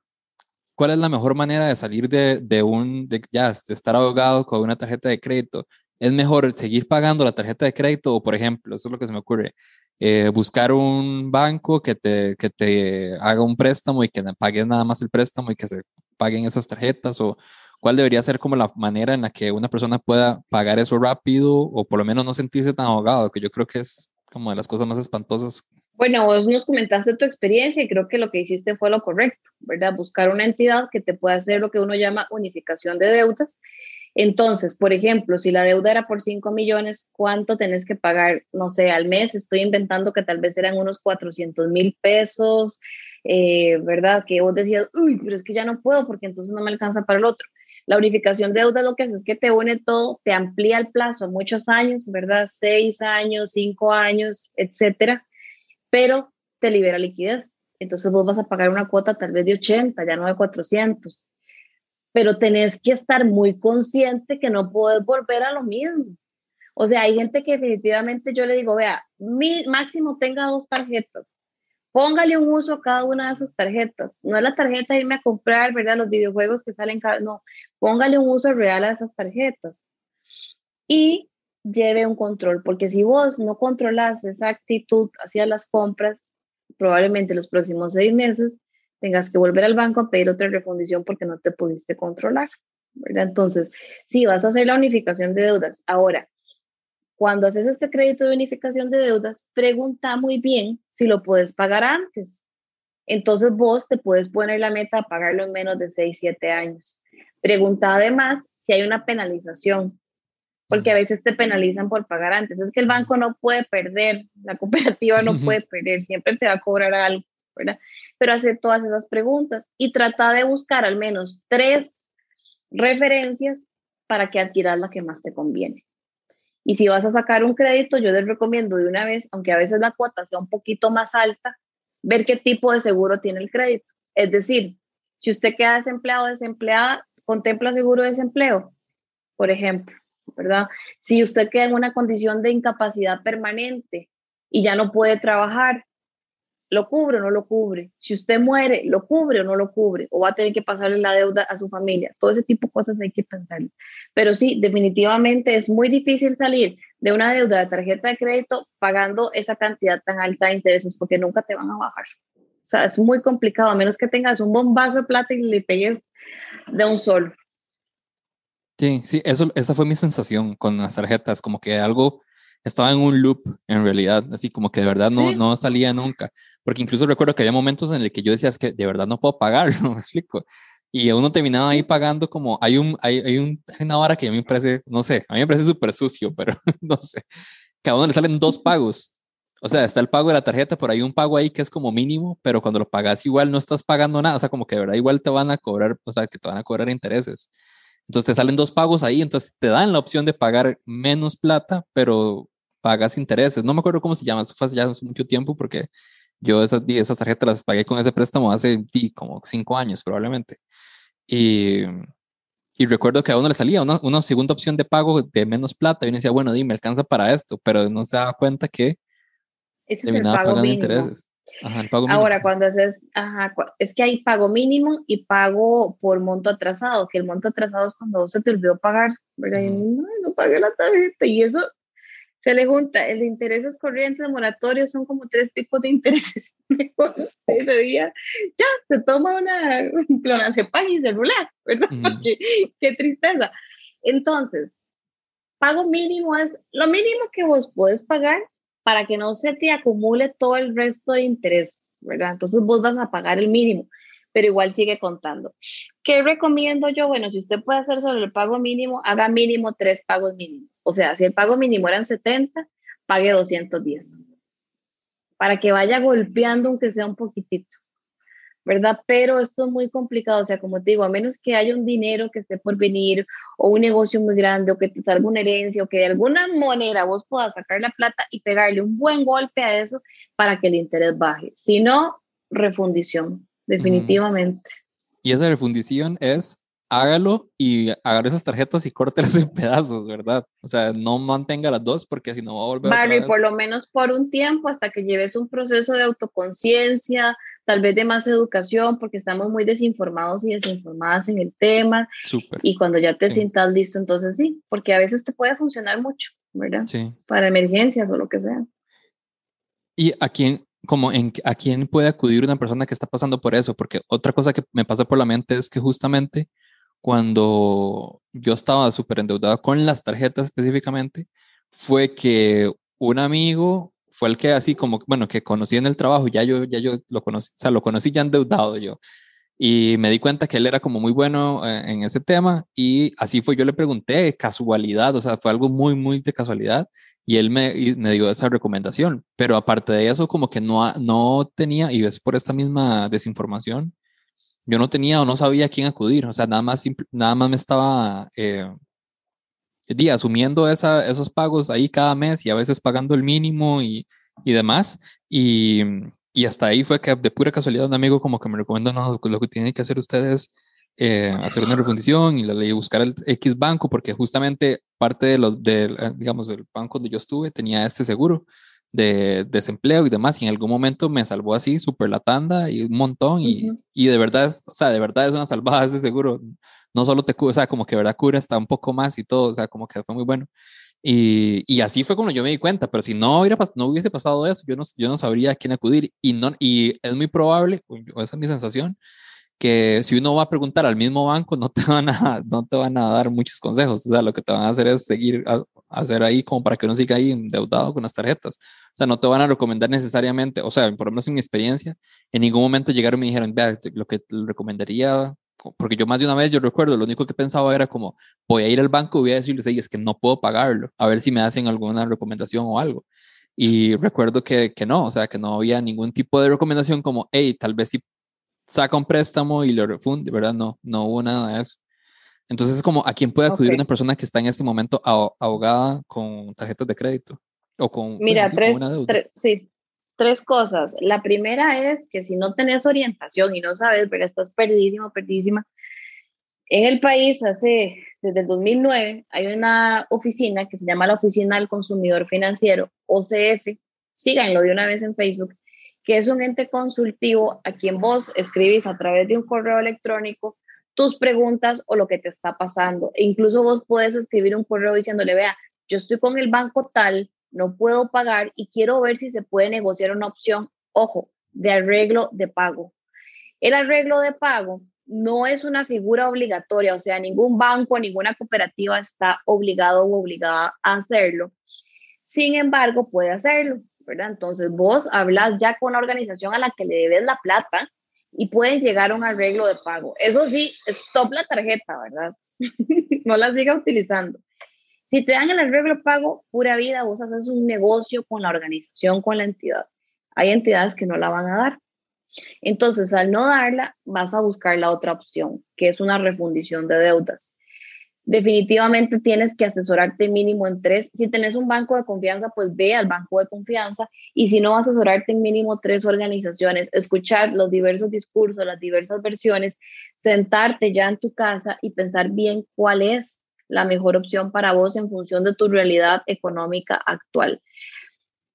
¿Cuál es la mejor manera de salir de, de un, de ya, de estar ahogado con una tarjeta de crédito? ¿Es mejor seguir pagando la tarjeta de crédito o, por ejemplo, eso es lo que se me ocurre, eh, buscar un banco que te, que te haga un préstamo y que pagues nada más el préstamo y que se paguen esas tarjetas o cuál debería ser como la manera en la que una persona pueda pagar eso rápido o por lo menos no sentirse tan ahogado, que yo creo que es como de las cosas más espantosas. Bueno, vos nos comentaste tu experiencia y creo que lo que hiciste fue lo correcto, ¿verdad? Buscar una entidad que te pueda hacer lo que uno llama unificación de deudas entonces, por ejemplo, si la deuda era por 5 millones, ¿cuánto tenés que pagar? No sé, al mes estoy inventando que tal vez eran unos 400 mil pesos, eh, ¿verdad? Que vos decías, uy, pero es que ya no puedo porque entonces no me alcanza para el otro. La unificación de deuda lo que hace es que te une todo, te amplía el plazo a muchos años, ¿verdad? Seis años, cinco años, etcétera, pero te libera liquidez. Entonces vos vas a pagar una cuota tal vez de 80, ya no de 400 pero tenés que estar muy consciente que no puedes volver a lo mismo. O sea, hay gente que definitivamente yo le digo, vea, mi máximo tenga dos tarjetas, Póngale un uso a cada una de esas tarjetas. No es la tarjeta irme a comprar, ¿verdad? Los videojuegos que salen, no. Póngale un uso real a esas tarjetas. Y lleve un control, porque si vos no controlas esa actitud hacia las compras, probablemente los próximos seis meses tengas que volver al banco a pedir otra refundición porque no te pudiste controlar. ¿verdad? Entonces, si vas a hacer la unificación de deudas. Ahora, cuando haces este crédito de unificación de deudas, pregunta muy bien si lo puedes pagar antes. Entonces vos te puedes poner la meta a pagarlo en menos de 6, 7 años. Pregunta además si hay una penalización, porque a veces te penalizan por pagar antes. Es que el banco no puede perder, la cooperativa no puede perder, siempre te va a cobrar algo, Pero hace todas esas preguntas y trata de buscar al menos tres referencias para que adquieras la que más te conviene. Y si vas a sacar un crédito, yo les recomiendo de una vez, aunque a veces la cuota sea un poquito más alta, ver qué tipo de seguro tiene el crédito. Es decir, si usted queda desempleado o desempleada, contempla seguro de desempleo, por ejemplo, ¿verdad? Si usted queda en una condición de incapacidad permanente y ya no puede trabajar, ¿Lo cubre o no lo cubre? Si usted muere, ¿lo cubre o no lo cubre? ¿O va a tener que pasarle la deuda a su familia? Todo ese tipo de cosas hay que pensar. Pero sí, definitivamente es muy difícil salir de una deuda de tarjeta de crédito pagando esa cantidad tan alta de intereses porque nunca te van a bajar. O sea, es muy complicado, a menos que tengas un bombazo de plata y le pegues de un sol. Sí, sí, eso, esa fue mi sensación con las tarjetas, como que algo estaba en un loop en realidad, así como que de verdad no, no salía nunca. Porque incluso recuerdo que había momentos en el que yo decía, es que de verdad no puedo pagar, ¿no? me explico. Y uno terminaba ahí pagando como, hay, un, hay, hay, un, una vara que a mí me parece, no sé, a mí me parece súper sucio, pero no sé, que a uno le salen dos pagos. O sea, está el pago de la tarjeta, por ahí un pago ahí que es como mínimo, pero cuando lo pagas igual no estás pagando nada, o sea, como que de verdad igual te van a cobrar, o sea, que te van a cobrar intereses. Entonces te salen dos pagos ahí, entonces te dan la opción de pagar menos plata, pero pagas intereses. No me acuerdo cómo se llama, eso fue hace ya mucho tiempo porque yo esas, esas tarjetas las pagué con ese préstamo hace como cinco años probablemente. Y, y recuerdo que a uno le salía una, una, segunda opción de pago de menos plata y uno decía, bueno, di, me alcanza para esto, pero no se daba cuenta que Ese terminaba es el pago pagando mínimo. intereses. Ajá, el pago mínimo. Ahora, cuando haces, ajá, es que hay pago mínimo y pago por monto atrasado, que el monto atrasado es cuando se te olvidó pagar, ¿verdad? No, no pagué la tarjeta y eso se le junta el de intereses corrientes moratorios, son como tres tipos de intereses. Mejor ese día ya se toma una clonazepam y celular, ¿verdad? Porque, qué tristeza. Entonces, pago mínimo es lo mínimo que vos puedes pagar para que no se te acumule todo el resto de intereses, ¿verdad? Entonces vos vas a pagar el mínimo pero igual sigue contando. ¿Qué recomiendo yo? Bueno, si usted puede hacer sobre el pago mínimo, haga mínimo tres pagos mínimos. O sea, si el pago mínimo eran 70, pague 210. Para que vaya golpeando aunque sea un poquitito. ¿verdad? Pero esto es muy complicado, o sea, como te digo, a menos que haya un dinero que esté por venir o un negocio muy grande o que te salga una herencia o que de alguna manera vos puedas sacar la plata y pegarle un buen golpe a eso para que el interés baje. Si no, refundición definitivamente. Y esa refundición es hágalo y agarre esas tarjetas y córtelas en pedazos, ¿verdad? O sea, no mantenga las dos porque si no va a volver Barry, por lo menos por un tiempo hasta que lleves un proceso de autoconciencia, tal vez de más educación, porque estamos muy desinformados y desinformadas en el tema. Súper. Y cuando ya te sientas listo, entonces sí, porque a veces te puede funcionar mucho, ¿verdad? Sí. Para emergencias o lo que sea. ¿Y a quién, como en a quién puede acudir una persona que está pasando por eso, porque otra cosa que me pasa por la mente es que justamente cuando yo estaba súper endeudado con las tarjetas específicamente, fue que un amigo fue el que así como, bueno, que conocí en el trabajo, ya yo, ya yo lo conocí, o sea, lo conocí ya endeudado yo. Y me di cuenta que él era como muy bueno eh, en ese tema y así fue, yo le pregunté, casualidad, o sea, fue algo muy, muy de casualidad y él me, me dio esa recomendación, pero aparte de eso, como que no, no tenía, y es por esta misma desinformación, yo no tenía o no sabía a quién acudir, o sea, nada más, nada más me estaba eh, asumiendo esos pagos ahí cada mes y a veces pagando el mínimo y, y demás, y, y, hasta ahí fue que de pura casualidad un amigo como que me recomendó, no, lo que tienen que hacer ustedes eh, hacer una refundición y la ley buscar el X banco, porque justamente parte de los, del, eh, digamos, del banco donde yo estuve tenía este seguro. de desempleo y demás, y en algún momento me salvó así súper la tanda y un montón, y, y, de verdad, es, o sea, de verdad es una salvada ese seguro, no solo te cubre, o sea, como que de verdad cura hasta un poco más y todo, o sea, como que fue muy bueno. Y, y, así fue como yo me di cuenta, pero si no, hubiera, no hubiese pasado eso, yo no, yo no sabría a quién acudir. Y, no, y es muy probable, esa es mi sensación, que si uno va a preguntar al mismo banco, no te van a, no te van a dar muchos consejos. O sea, lo que te van a hacer es seguir a, hacer ahí como para que uno siga ahí endeudado con las tarjetas. O sea, no te van a recomendar necesariamente, o sea, por lo menos en mi experiencia, en ningún momento llegaron y me dijeron, vea, lo que te recomendaría porque yo más de una vez, yo recuerdo, lo único que pensaba era como, voy a ir al banco y voy a decirles, es que no puedo pagarlo, a ver si me hacen alguna recomendación o algo. Y recuerdo que, que no, o sea, que no había ningún tipo de recomendación como, hey, tal vez si saca un préstamo y lo refunde, ¿verdad? No, no hubo nada de eso. Entonces, es como, ¿a quién puede acudir una persona que está en este momento ahogada con tarjetas de crédito? O con, Mira, tres, tres, sí, tres cosas. La primera es que si no tenés orientación y no sabes, pero estás perdidísimo, perdidísima. En el país, hace, desde el 2009, hay una oficina que se llama la Oficina del Consumidor Financiero, OCF, síganlo de una vez en Facebook, que es un ente consultivo a quien vos escribís a través de un correo electrónico tus preguntas o lo que te está pasando. E incluso vos puedes escribir un correo diciéndole, vea, yo estoy con el banco tal, no puedo pagar y quiero ver si se puede negociar una opción, ojo, de arreglo de pago. El arreglo de pago no es una figura obligatoria, o sea, ningún banco, ninguna cooperativa está obligado o obligada a hacerlo. Sin embargo, puede hacerlo, ¿verdad? Entonces vos hablas ya con la organización a la que le debes la plata y pueden llegar a un arreglo de pago. Eso sí, stop la tarjeta, ¿verdad? no la siga utilizando. Si te dan el arreglo pago, pura vida, vos haces un negocio con la organización, con la entidad. Hay entidades que no la van a dar. Entonces, al no darla, vas a buscar la otra opción, que es una refundición de deudas. Definitivamente tienes que asesorarte mínimo en tres. Si tenés un banco de confianza, pues ve al banco de confianza. Y si no, asesorarte en mínimo tres organizaciones, escuchar los diversos discursos, las diversas versiones, sentarte ya en tu casa y pensar bien cuál es la mejor opción para vos en función de tu realidad económica actual.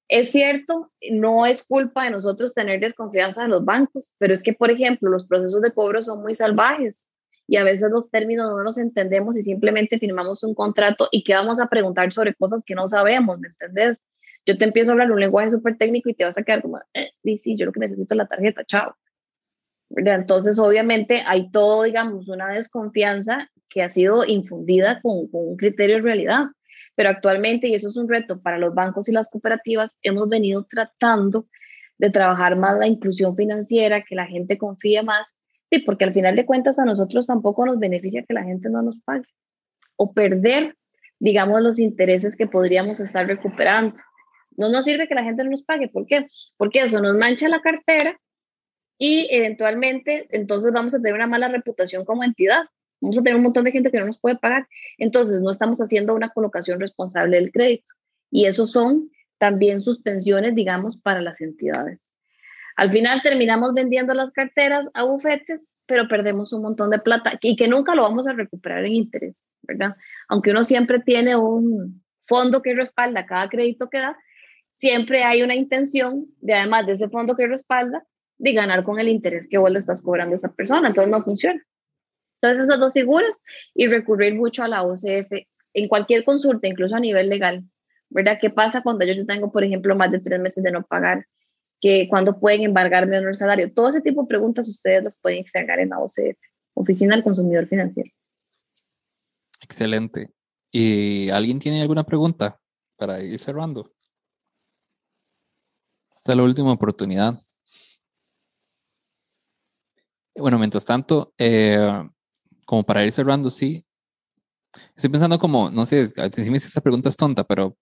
Es cierto, no es culpa de nosotros tener desconfianza en los bancos, pero es que, por ejemplo, los procesos de cobro son muy salvajes y a veces los términos no los entendemos y simplemente firmamos un contrato y que vamos a preguntar sobre cosas que no sabemos, ¿me entendés? Yo te empiezo a hablar un lenguaje súper técnico y te vas a quedar como, eh, sí, sí, yo lo que necesito es la tarjeta, chao. Entonces, obviamente, hay todo, digamos, una desconfianza que ha sido infundida con, un criterio de realidad. Pero actualmente, y eso es un reto para los bancos y las cooperativas, hemos venido tratando de trabajar más la inclusión financiera, que la gente confíe más, sí, porque al final de cuentas a nosotros tampoco nos beneficia que la gente no nos pague o perder, digamos, los intereses que podríamos estar recuperando. No nos sirve que la gente no nos pague, ¿por qué? Porque eso nos mancha la cartera y eventualmente entonces vamos a tener una mala reputación como entidad. Vamos a tener un montón de gente que no nos puede pagar. Entonces no estamos haciendo una colocación responsable del crédito. Y eso son también suspensiones, digamos, para las entidades. Al final terminamos vendiendo las carteras a bufetes, pero perdemos un montón de plata y que nunca lo vamos a recuperar en interés, ¿verdad? Aunque uno siempre tiene un fondo que respalda cada crédito que da, siempre hay una intención de, además de ese fondo que respalda, de ganar con el interés que vos le estás cobrando a esa persona. Entonces no funciona. Entonces esas dos figuras y recurrir mucho a la OCF en cualquier consulta, incluso a nivel legal. ¿Verdad? ¿Qué pasa cuando yo tengo, por ejemplo, más de tres meses de no pagar? que cuando pueden embargarme el salario? Todo ese tipo de preguntas ustedes las pueden extraer en la OCF, Oficina del Consumidor Financiero. Excelente. ¿Y alguien tiene alguna pregunta para ir cerrando? Esta es la última oportunidad. Bueno, mientras tanto, eh, como para ir cerrando, sí, estoy pensando como, no sé, si me esta pregunta es tonta, pero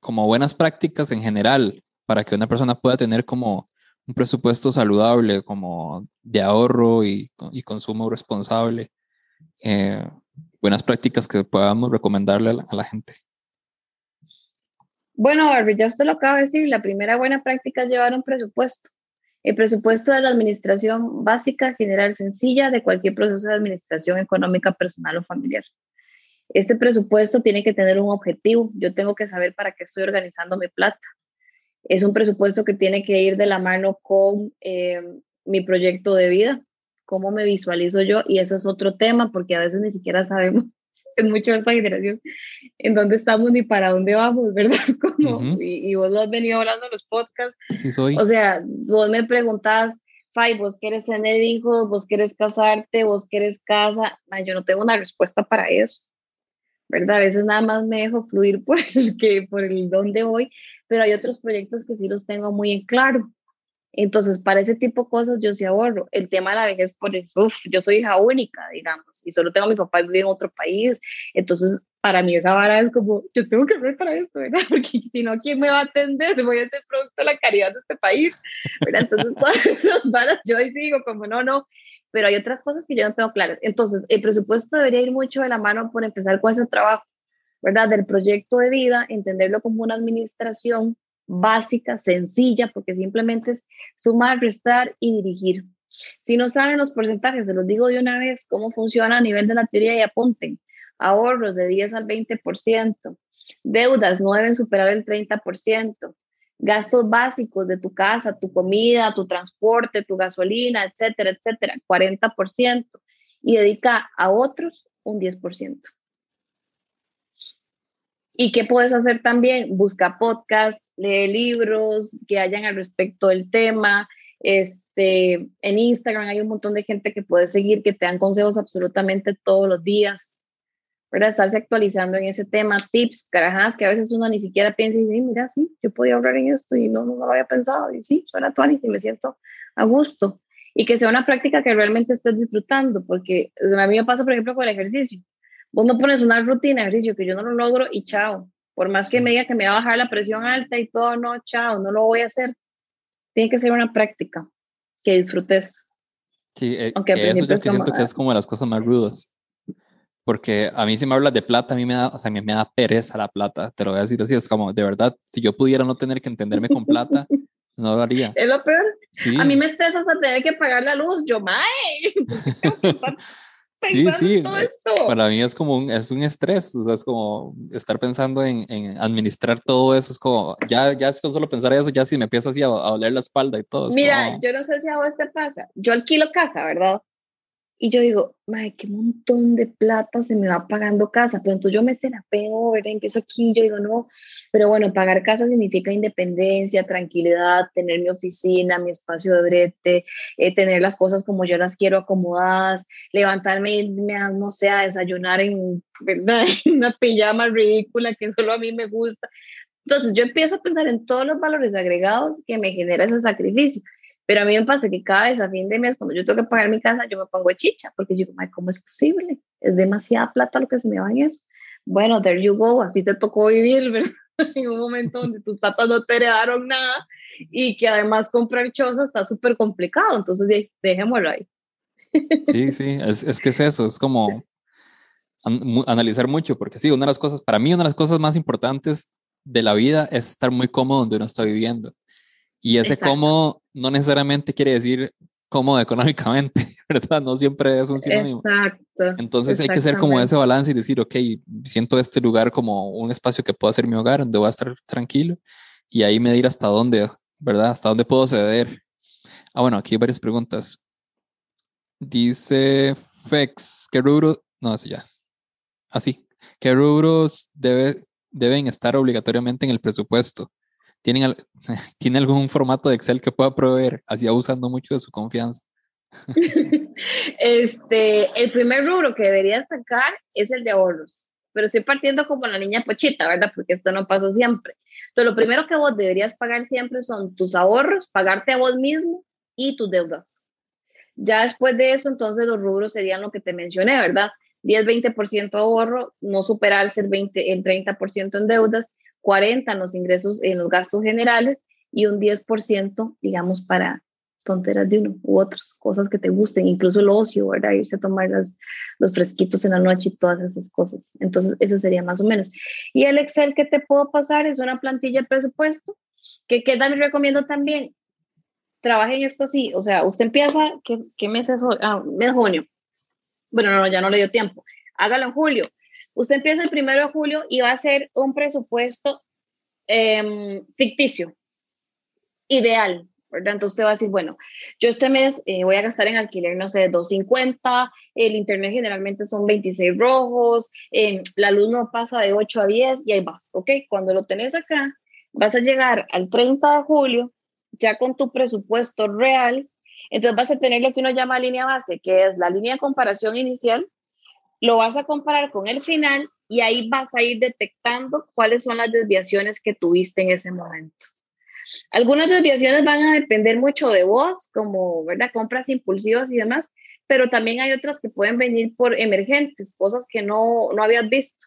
como buenas prácticas en general para que una persona pueda tener como un presupuesto saludable, como de ahorro y, consumo responsable. Eh, buenas prácticas que podamos recomendarle a la, gente. Bueno, Barbie, ya usted lo acaba de decir, la primera buena práctica es llevar un presupuesto. El presupuesto de la administración básica, general, sencilla de cualquier proceso de administración económica, personal o familiar. Este presupuesto tiene que tener un objetivo. Yo tengo que saber para qué estoy organizando mi plata. Es un presupuesto que tiene que ir de la mano con eh, mi proyecto de vida, cómo me visualizo yo, y ese es otro tema, porque a veces ni siquiera sabemos, en mucho de esta generación, en dónde estamos ni para dónde vamos, ¿verdad? Como, y, vos lo has venido hablando en los podcasts. Sí, soy. O sea, vos me preguntás, Fai, vos quieres tener hijos, vos quieres casarte, vos quieres casa. yo no tengo una respuesta para eso. ¿verdad? A veces nada más me dejo fluir por el que, por el dónde voy, pero hay otros proyectos que sí los tengo muy en claro. Entonces, para ese tipo de cosas yo sí ahorro. El tema de la vejez, por eso, yo soy hija única, digamos, y solo tengo a mi papá vive en otro país. Entonces, para mí esa vara es como, yo tengo que ver para esto, ¿verdad? Porque si no, ¿quién me va a atender? Voy a ser producto de la caridad de este país, ¿verdad? Entonces, todas esas varas yo ahí sigo como, no, no, pero hay otras cosas que yo no tengo claras. Entonces, el presupuesto debería ir mucho de la mano por empezar con ese trabajo, ¿verdad? Del proyecto de vida, entenderlo como una administración básica, sencilla, porque simplemente es sumar, restar y dirigir. Si no saben los porcentajes, se los digo de una vez cómo funciona a nivel de la teoría y apunten. Ahorros de 10 al 20%, deudas no deben superar el 30%, gastos básicos de tu casa, tu comida, tu transporte, tu gasolina, etcétera, etcétera, 40%, y dedica a otros un 10%. ¿Y qué puedes hacer también? Busca podcasts, lee libros que hayan al respecto del tema. Este, en Instagram hay un montón de gente que puedes seguir que te dan consejos absolutamente todos los días. ¿verdad? Estarse actualizando en ese tema, tips, carajadas que a veces uno ni siquiera piensa y dice, mira, sí, yo podía hablar en esto y no, no, lo había pensado, y sí, suena actual y me siento a gusto. Y que sea una práctica que realmente estés disfrutando, porque a mí me pasa, por ejemplo, con el ejercicio. Vos me pones una rutina de ejercicio que yo no lo logro y chao. Por más que me diga que me va a bajar la presión alta y todo, no, chao, no lo voy a hacer. Tiene que ser una práctica que disfrutes. Sí, eh, Aunque eso yo que siento que es como de las cosas más rudas porque a mí si me hablas de plata, a mí me da, o sea, a mí me da pereza la plata, te lo voy a decir así, es como, de verdad, si yo pudiera no tener que entenderme con plata, no lo haría. Es lo peor. A mí me estresa hasta tener que pagar la luz, yo, mae. sí, sí, para mí es como un, es un estrés, o sea, es como estar pensando en, en, administrar todo eso, es como, ya, ya es con solo pensar eso, ya si me empieza así a, a doler la espalda y todo. Mira, yo no sé si a vos te pasa, yo alquilo casa, ¿verdad? Y yo digo, madre, qué montón de plata se me va pagando casa. Pero entonces yo me terapeo, ¿verdad? Empiezo aquí, yo digo, no, pero bueno, pagar casa significa independencia, tranquilidad, tener mi oficina, mi espacio de brete, eh, tener las cosas como yo las quiero acomodadas, levantarme y irme a, no sé, a desayunar en, ¿verdad? en una pijama ridícula que solo a mí me gusta. Entonces yo empiezo a pensar en todos los valores agregados que me genera ese sacrificio. Pero a mí me pasa que cada vez a fin de mes, cuando yo tengo que pagar mi casa, yo me pongo chicha, porque yo digo, ¿cómo es posible? Es demasiada plata lo que se me va en eso. Bueno, there you go, así te tocó vivir, ¿verdad? en un momento donde tus tatas no te heredaron nada y que además comprar choza está súper complicado, entonces dejémoslo ahí. Sí, sí, es, es que es eso, es como analizar mucho, porque sí, una de las cosas, para mí una de las cosas más importantes de la vida es estar muy cómodo donde uno está viviendo. Y ese cómodo no necesariamente quiere decir cómodo económicamente, ¿verdad? No siempre es un sinónimo. Exacto. Entonces hay que ser como ese balance y decir, ok, siento este lugar como un espacio que pueda ser mi hogar, donde voy a estar tranquilo y ahí medir hasta dónde, ¿verdad? Hasta dónde puedo ceder. Ah, bueno, aquí hay varias preguntas. Dice Fex, ¿qué rubros? No, así ya. Así. ¿Qué rubros debe, deben estar obligatoriamente en el presupuesto? ¿Tienen, ¿Tiene algún formato de Excel que pueda proveer? Así abusando mucho de su confianza. este, el primer rubro que debería sacar es el de ahorros, pero estoy partiendo como la niña pochita, ¿verdad? Porque esto no pasa siempre. Entonces, lo primero que vos deberías pagar siempre son tus ahorros, pagarte a vos mismo y tus deudas. Ya después de eso, entonces los rubros serían lo que te mencioné, ¿verdad? 10-20% ahorro, no superar el, 20, el 30% en deudas 40 en los ingresos, en los gastos generales y un 10%, digamos, para tonteras de uno u otras cosas que te gusten, incluso el ocio, ¿verdad? Irse a tomar los fresquitos en la noche y todas esas cosas. Entonces, ese sería más o menos. Y el Excel que te puedo pasar es una plantilla de presupuesto, que queda, me recomiendo también, trabajen esto así, o sea, usted empieza, ¿qué, qué mes es hoy? Ah, mes junio. Bueno, no, ya no le dio tiempo. Hágalo en julio. Usted empieza el primero de julio y va a hacer un presupuesto em, ficticio. ideal, ¿verdad? Entonces usted va a decir, bueno, yo este mes eh, voy a gastar en alquiler, no sé, 250, el internet generalmente son 26 rojos, eh, la luz no pasa de 8 a 10 y ahí vas, ¿ok? Cuando lo tenés acá, vas a llegar al 30 de julio ya con tu presupuesto real, entonces vas a tener lo que uno llama línea base, que es la línea de comparación inicial, lo vas a comparar con el final y ahí vas a ir detectando cuáles son las desviaciones que tuviste en ese momento. Algunas desviaciones van a depender mucho de vos, como ¿verdad? compras impulsivas y demás, pero también hay otras que pueden venir por emergentes, cosas que no, no habías visto.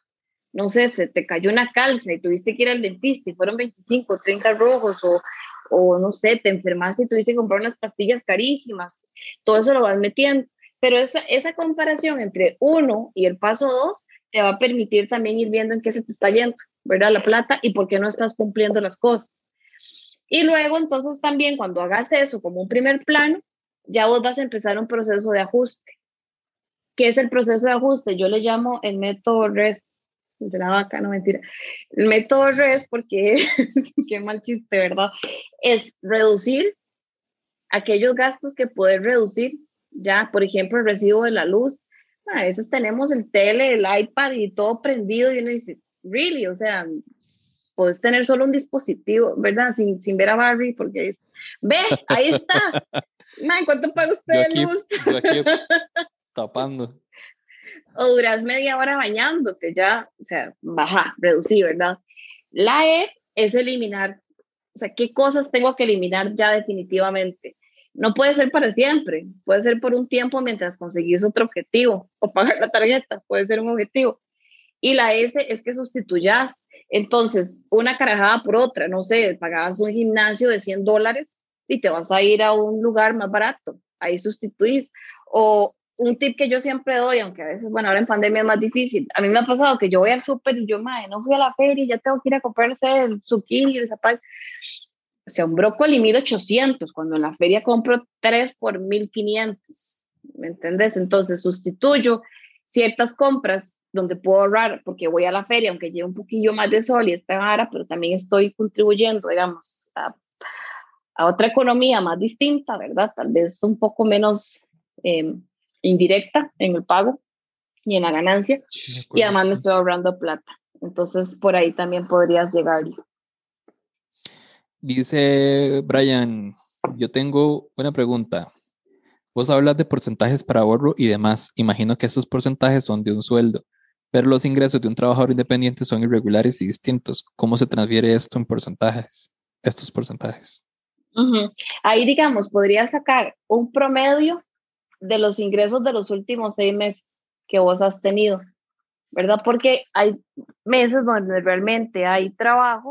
No sé, se te cayó una calza y tuviste que ir al dentista y fueron 25, 30 rojos o, o no sé, te enfermaste y tuviste que comprar unas pastillas carísimas. Todo eso lo vas metiendo. Pero esa, esa comparación entre uno y el paso dos te va a permitir también ir viendo en qué se te está yendo, ¿verdad? La plata y por qué no estás cumpliendo las cosas. Y luego, entonces, también cuando hagas eso como un primer plano, ya vos vas a empezar un proceso de ajuste. ¿Qué es el proceso de ajuste? Yo le llamo el método RES, de la vaca, no mentira. El método RES, porque qué mal chiste, ¿verdad? Es reducir aquellos gastos que puedes reducir. Ya, por ejemplo, el recibo de la luz. A veces tenemos el tele, el iPad y todo prendido y uno dice, really, o sea, puedes tener solo un dispositivo, ¿verdad? Sin, sin ver a Barry, porque es, ve, ahí está. Man, ¿cuánto paga usted de luz? tapando. O duras media hora bañándote, ya, o sea, baja, reducir, ¿verdad? La E es eliminar, o sea, ¿qué cosas tengo que eliminar ya definitivamente? No puede ser para siempre, puede ser por un tiempo mientras conseguís otro objetivo o pagar la tarjeta, puede ser un objetivo. Y la S es que sustituyas, entonces, una carajada por otra, no sé, pagabas un gimnasio de 100 dólares y te vas a ir a un lugar más barato, ahí sustituís. O un tip que yo siempre doy, aunque a veces, bueno, ahora en pandemia es más difícil, a mí me ha pasado que yo voy al súper y yo, madre, no fui a la feria ya tengo que ir a comprarse el zucchini, el zapal. O sea, un brócoli 1800, cuando en la feria compro 3 por 1500, ¿me entendés? Entonces sustituyo ciertas compras donde puedo ahorrar porque voy a la feria, aunque lleve un poquillo más de sol y está vara, pero también estoy contribuyendo, digamos, a, a, otra economía más distinta, ¿verdad? Tal vez un poco menos eh, indirecta en el pago y en la ganancia, y además me estoy ahorrando plata. Entonces, por ahí también podrías llegar. Dice Brian, yo tengo una pregunta. Vos hablas de porcentajes para ahorro y demás. Imagino que esos porcentajes son de un sueldo, pero los ingresos de un trabajador independiente son irregulares y distintos. ¿Cómo se transfiere esto en porcentajes? Estos porcentajes. Ahí, digamos, podría sacar un promedio de los ingresos de los últimos seis meses que vos has tenido, ¿verdad? Porque hay meses donde realmente hay trabajo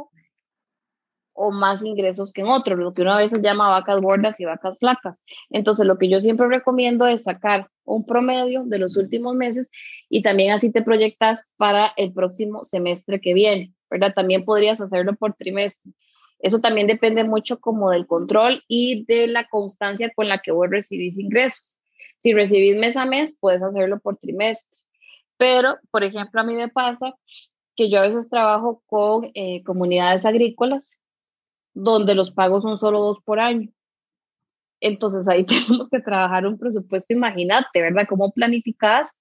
o más ingresos que en otros, lo que uno a veces llama vacas gordas y vacas flacas. Entonces, lo que yo siempre recomiendo es sacar un promedio de los últimos meses y también así te proyectas para el próximo semestre que viene, ¿verdad? También podrías hacerlo por trimestre. Eso también depende mucho como del control y de la constancia con la que vos recibís ingresos. Si recibís mes a mes, puedes hacerlo por trimestre. Pero, por ejemplo, a mí me pasa que yo a veces trabajo con eh, comunidades agrícolas donde los pagos son solo dos por año. Entonces ahí tenemos que trabajar un presupuesto, imagínate, ¿verdad? ¿Cómo planificas?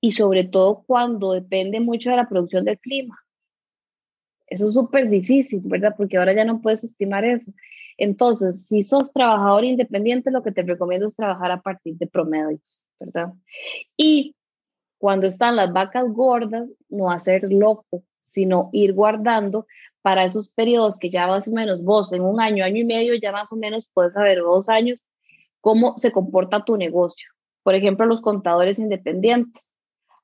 Y sobre todo cuando depende mucho de la producción del clima. Eso es súper difícil, ¿verdad? Porque ahora ya no puedes estimar eso. Entonces, si sos trabajador independiente, lo que te recomiendo es trabajar a partir de promedios, ¿verdad? Y cuando están las vacas gordas, no hacer loco, sino ir guardando para esos periodos que ya más o menos vos en un año, año y medio, ya más o menos puedes saber, dos años, cómo se comporta tu negocio. Por ejemplo, los contadores independientes.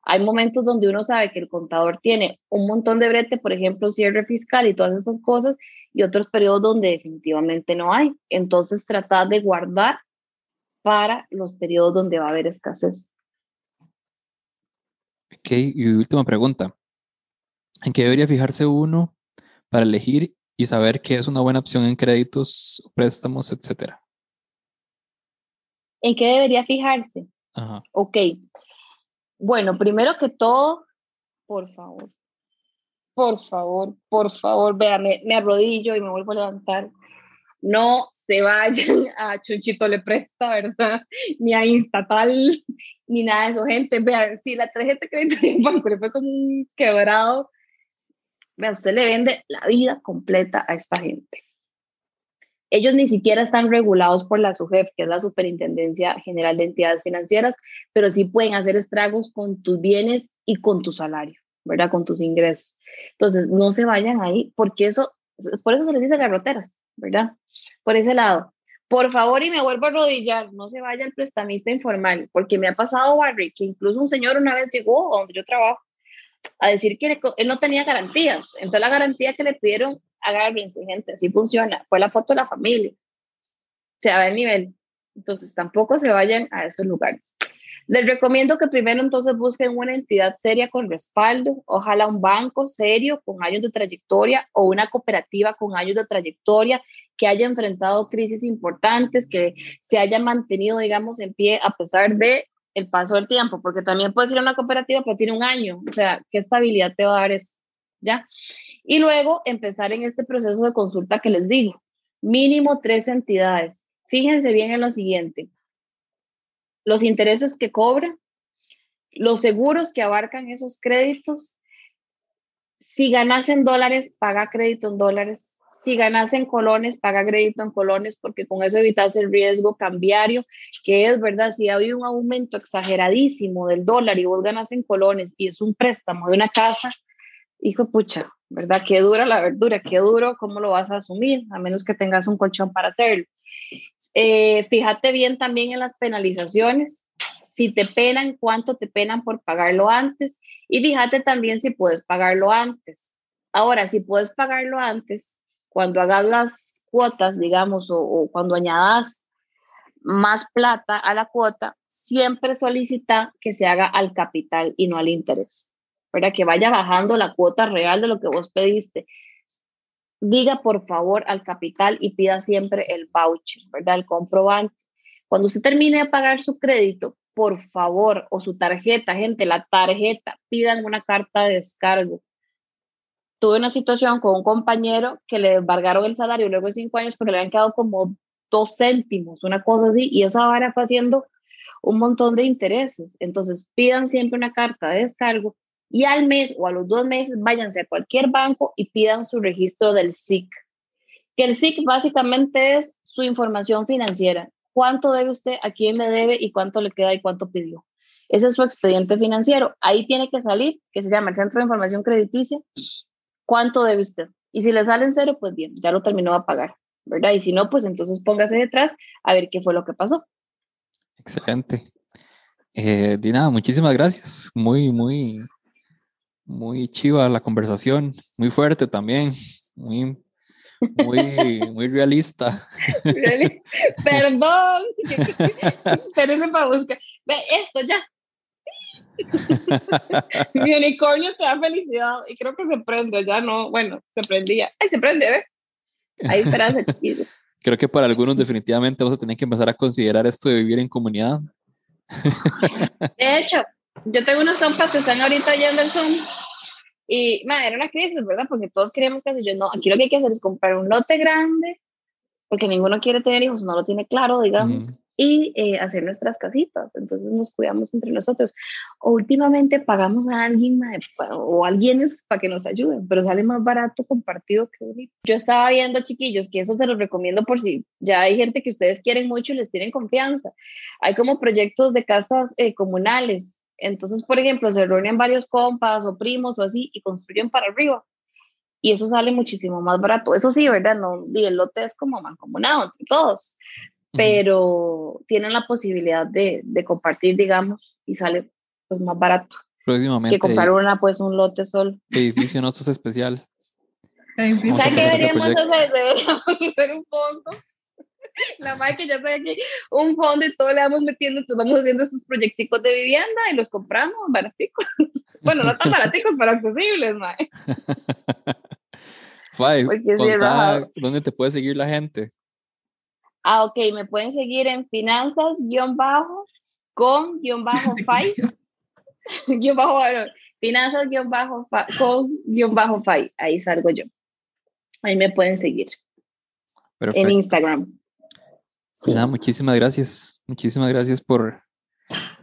Hay momentos donde uno sabe que el contador tiene un montón de brete, por ejemplo, cierre fiscal y todas estas cosas, y otros periodos donde definitivamente no hay. Entonces, tratar de guardar para los periodos donde va a haber escasez. Ok, y última pregunta. ¿En qué debería fijarse uno para elegir y saber qué es una buena opción en créditos, préstamos, etcétera? ¿En qué debería fijarse? Ajá. Ok. Bueno, primero que todo, por favor, por favor, por favor, vea, me, arrodillo y me vuelvo a levantar. no se vayan a Chuchito le presta, ¿verdad? Ni a Instatal, ni nada de eso, gente. Vean, si la tarjeta de crédito en banco le fue como un quebrado, vea, usted le vende la vida completa a esta gente. Ellos ni siquiera están regulados por la SUGEF, que es la Superintendencia General de Entidades Financieras, pero sí pueden hacer estragos con tus bienes y con tu salario, ¿verdad? Con tus ingresos. Entonces, no se vayan ahí, porque eso, por eso se les dice garroteras, ¿verdad? Por ese lado. Por favor, y me vuelvo a arrodillar, no se vaya el prestamista informal, porque me ha pasado, Barry, que incluso un señor una vez llegó a donde yo trabajo a decir que él no tenía garantías. Entonces, la garantía que le pidieron, agárrense, gente, así funciona. Fue la foto de la familia. Se va el nivel. Entonces, tampoco se vayan a esos lugares. Les recomiendo que primero entonces busquen una entidad seria con respaldo, ojalá un banco serio con años de trayectoria o una cooperativa con años de trayectoria que haya enfrentado crisis importantes, que se haya mantenido, digamos, en pie a pesar de el paso del tiempo, porque también puedes ir a una cooperativa pero tiene un año, o sea, ¿qué estabilidad te va a dar eso? ¿Ya? Y luego empezar en este proceso de consulta que les digo, mínimo tres entidades. Fíjense bien en lo siguiente, los intereses que cobra, los seguros que abarcan esos créditos. Si ganas en dólares, paga crédito en dólares. Si ganas en colones, paga crédito en colones, porque con eso evitas el riesgo cambiario, que es verdad, si hay un aumento exageradísimo del dólar y vos ganas en colones y es un préstamo de una casa, hijo pucha, ¿verdad? Qué dura la verdura, qué duro, ¿cómo lo vas a asumir? A menos que tengas un colchón para hacerlo. Eh, fíjate bien también en las penalizaciones, si te penan, cuánto te penan por pagarlo antes y fíjate también si puedes pagarlo antes. Ahora, si puedes pagarlo antes, cuando hagas las cuotas, digamos, o, o cuando añadas más plata a la cuota, siempre solicita que se haga al capital y no al interés, para que vaya bajando la cuota real de lo que vos pediste diga por favor al capital y pida siempre el voucher, ¿verdad? El comprobante. Cuando usted termine de pagar su crédito, por favor, o su tarjeta, gente, la tarjeta, pidan una carta de descargo. Tuve una situación con un compañero que le embargaron el salario luego de cinco años porque le habían quedado como dos céntimos, una cosa así, y esa vara fue haciendo un montón de intereses. Entonces, pidan siempre una carta de descargo y al mes o a los dos meses váyanse a cualquier banco y pidan su registro del SIC. Que el SIC básicamente es su información financiera. ¿Cuánto debe usted, a quién le debe y cuánto le queda y cuánto pidió? Ese es su expediente financiero. Ahí tiene que salir, que se llama el Centro de Información Crediticia, cuánto debe usted. Y si le sale en cero, pues bien, ya lo terminó a pagar, ¿verdad? Y si no, pues entonces póngase detrás a ver qué fue lo que pasó. Excelente. Eh, Dina, muchísimas gracias. Muy, muy muy chiva la conversación, muy fuerte también, muy, muy, muy realista. Perdón, espérenme para buscar. Ve, esto ya. Mi unicornio te da felicidad y creo que se prende, ya no, bueno, se prendía. Ay, se prende, ¿ve? Hay esperanza, chiquillos. Creo que para algunos definitivamente vamos a tener que empezar a considerar esto de vivir en comunidad. De hecho, yo tengo unos compas que están ahorita oyendo el Zoom y, man, era una crisis, ¿verdad? Porque todos queríamos que. Yo, no, aquí lo que hay que hacer es comprar un lote grande, porque ninguno quiere tener hijos, no lo tiene claro, digamos, y eh, hacer nuestras casitas. Entonces nos cuidamos entre nosotros. O últimamente pagamos a alguien o alguien para que nos ayuden, pero sale más barato compartido que único. Yo estaba viendo, chiquillos, que eso se los recomiendo por si ya hay gente que ustedes quieren mucho y les tienen confianza. Hay como proyectos de casas eh, comunales entonces, por ejemplo, se reúnen varios compas o primos o así y construyen para arriba. Y eso sale muchísimo más barato. Eso sí, ¿verdad? No, y el lote es como mancomunado entre todos, pero tienen la posibilidad de, de, compartir, digamos, y sale pues más barato. Próximamente. Que comprar una, pues un lote solo. Edificio es especial. ¿Sabes qué deberíamos hacer? Deberíamos hacer un fondo la madre que ya está aquí, un fondo y todo le vamos metiendo, entonces vamos haciendo estos proyecticos de vivienda y los compramos baraticos. Bueno, no tan baraticos, pero accesibles, madre. ¿dónde te puede seguir la gente? Ah, ok, me pueden seguir en finanzas guion bajo con guion bajo guion bajo finanzas guion bajo con guion bajo ahí salgo yo ahí me pueden seguir en Instagram. Sí. muchísimas gracias. Muchísimas gracias por,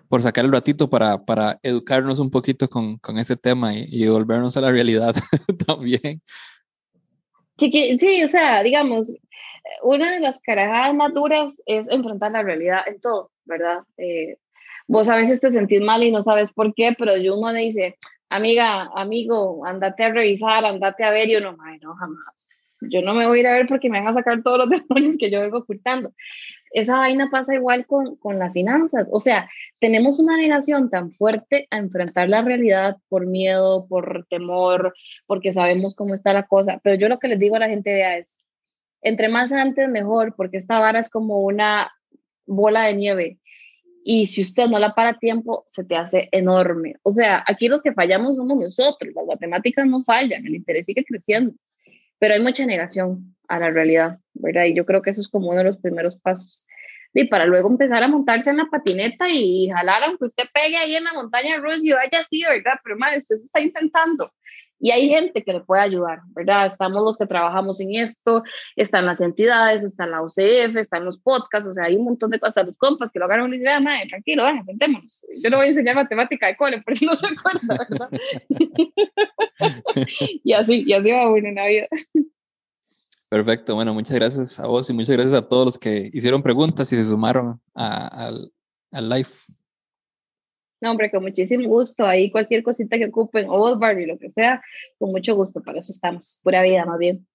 por sacar el ratito para, para educarnos un poquito con, con este tema y, y, volvernos a la realidad también. Sí, sí, o sea, digamos, una de las carajadas más duras es enfrentar la realidad en todo, ¿verdad? Eh, vos a veces te sentís mal y no sabes por qué, pero yo uno le dice, amiga, amigo, andate a revisar, andate a ver, y uno, ay, no, jamás. Yo no me voy a ir a ver porque me van a sacar todos los demonios que yo vengo ocultando. Esa vaina pasa igual con, con las finanzas. O sea, tenemos una negación tan fuerte a enfrentar la realidad por miedo, por temor, porque sabemos cómo está la cosa. Pero yo lo que les digo a la gente vea es, entre más antes mejor, porque esta vara es como una bola de nieve y si usted no la para a tiempo, se te hace enorme. O sea, aquí los que fallamos somos nosotros, las matemáticas no fallan, el interés sigue creciendo, pero hay mucha negación a la realidad, ¿verdad? Y yo creo que eso es como uno de los primeros pasos. Y para luego empezar a montarse en la patineta y jalar, aunque usted pegue ahí en la montaña rusa y vaya así, ¿verdad? Pero madre, usted se está intentando. Y hay gente que le puede ayudar, ¿verdad? Estamos los que trabajamos en esto, están las entidades, está la OCF, están los podcasts, o sea, hay un montón de cosas, los compas que lo agarran y dicen, madre, tranquilo, venga, sentémonos. Yo no voy a enseñar matemática de cole, por si no se acuerda, ¿verdad? y así, y así va bueno en la vida. Perfecto, bueno, muchas gracias a vos y muchas gracias a todos los que hicieron preguntas y se sumaron al, al live. No, hombre, con muchísimo gusto. Ahí cualquier cosita que ocupen, o Barry, lo que sea, con mucho gusto. Para eso estamos. Pura vida, más bien.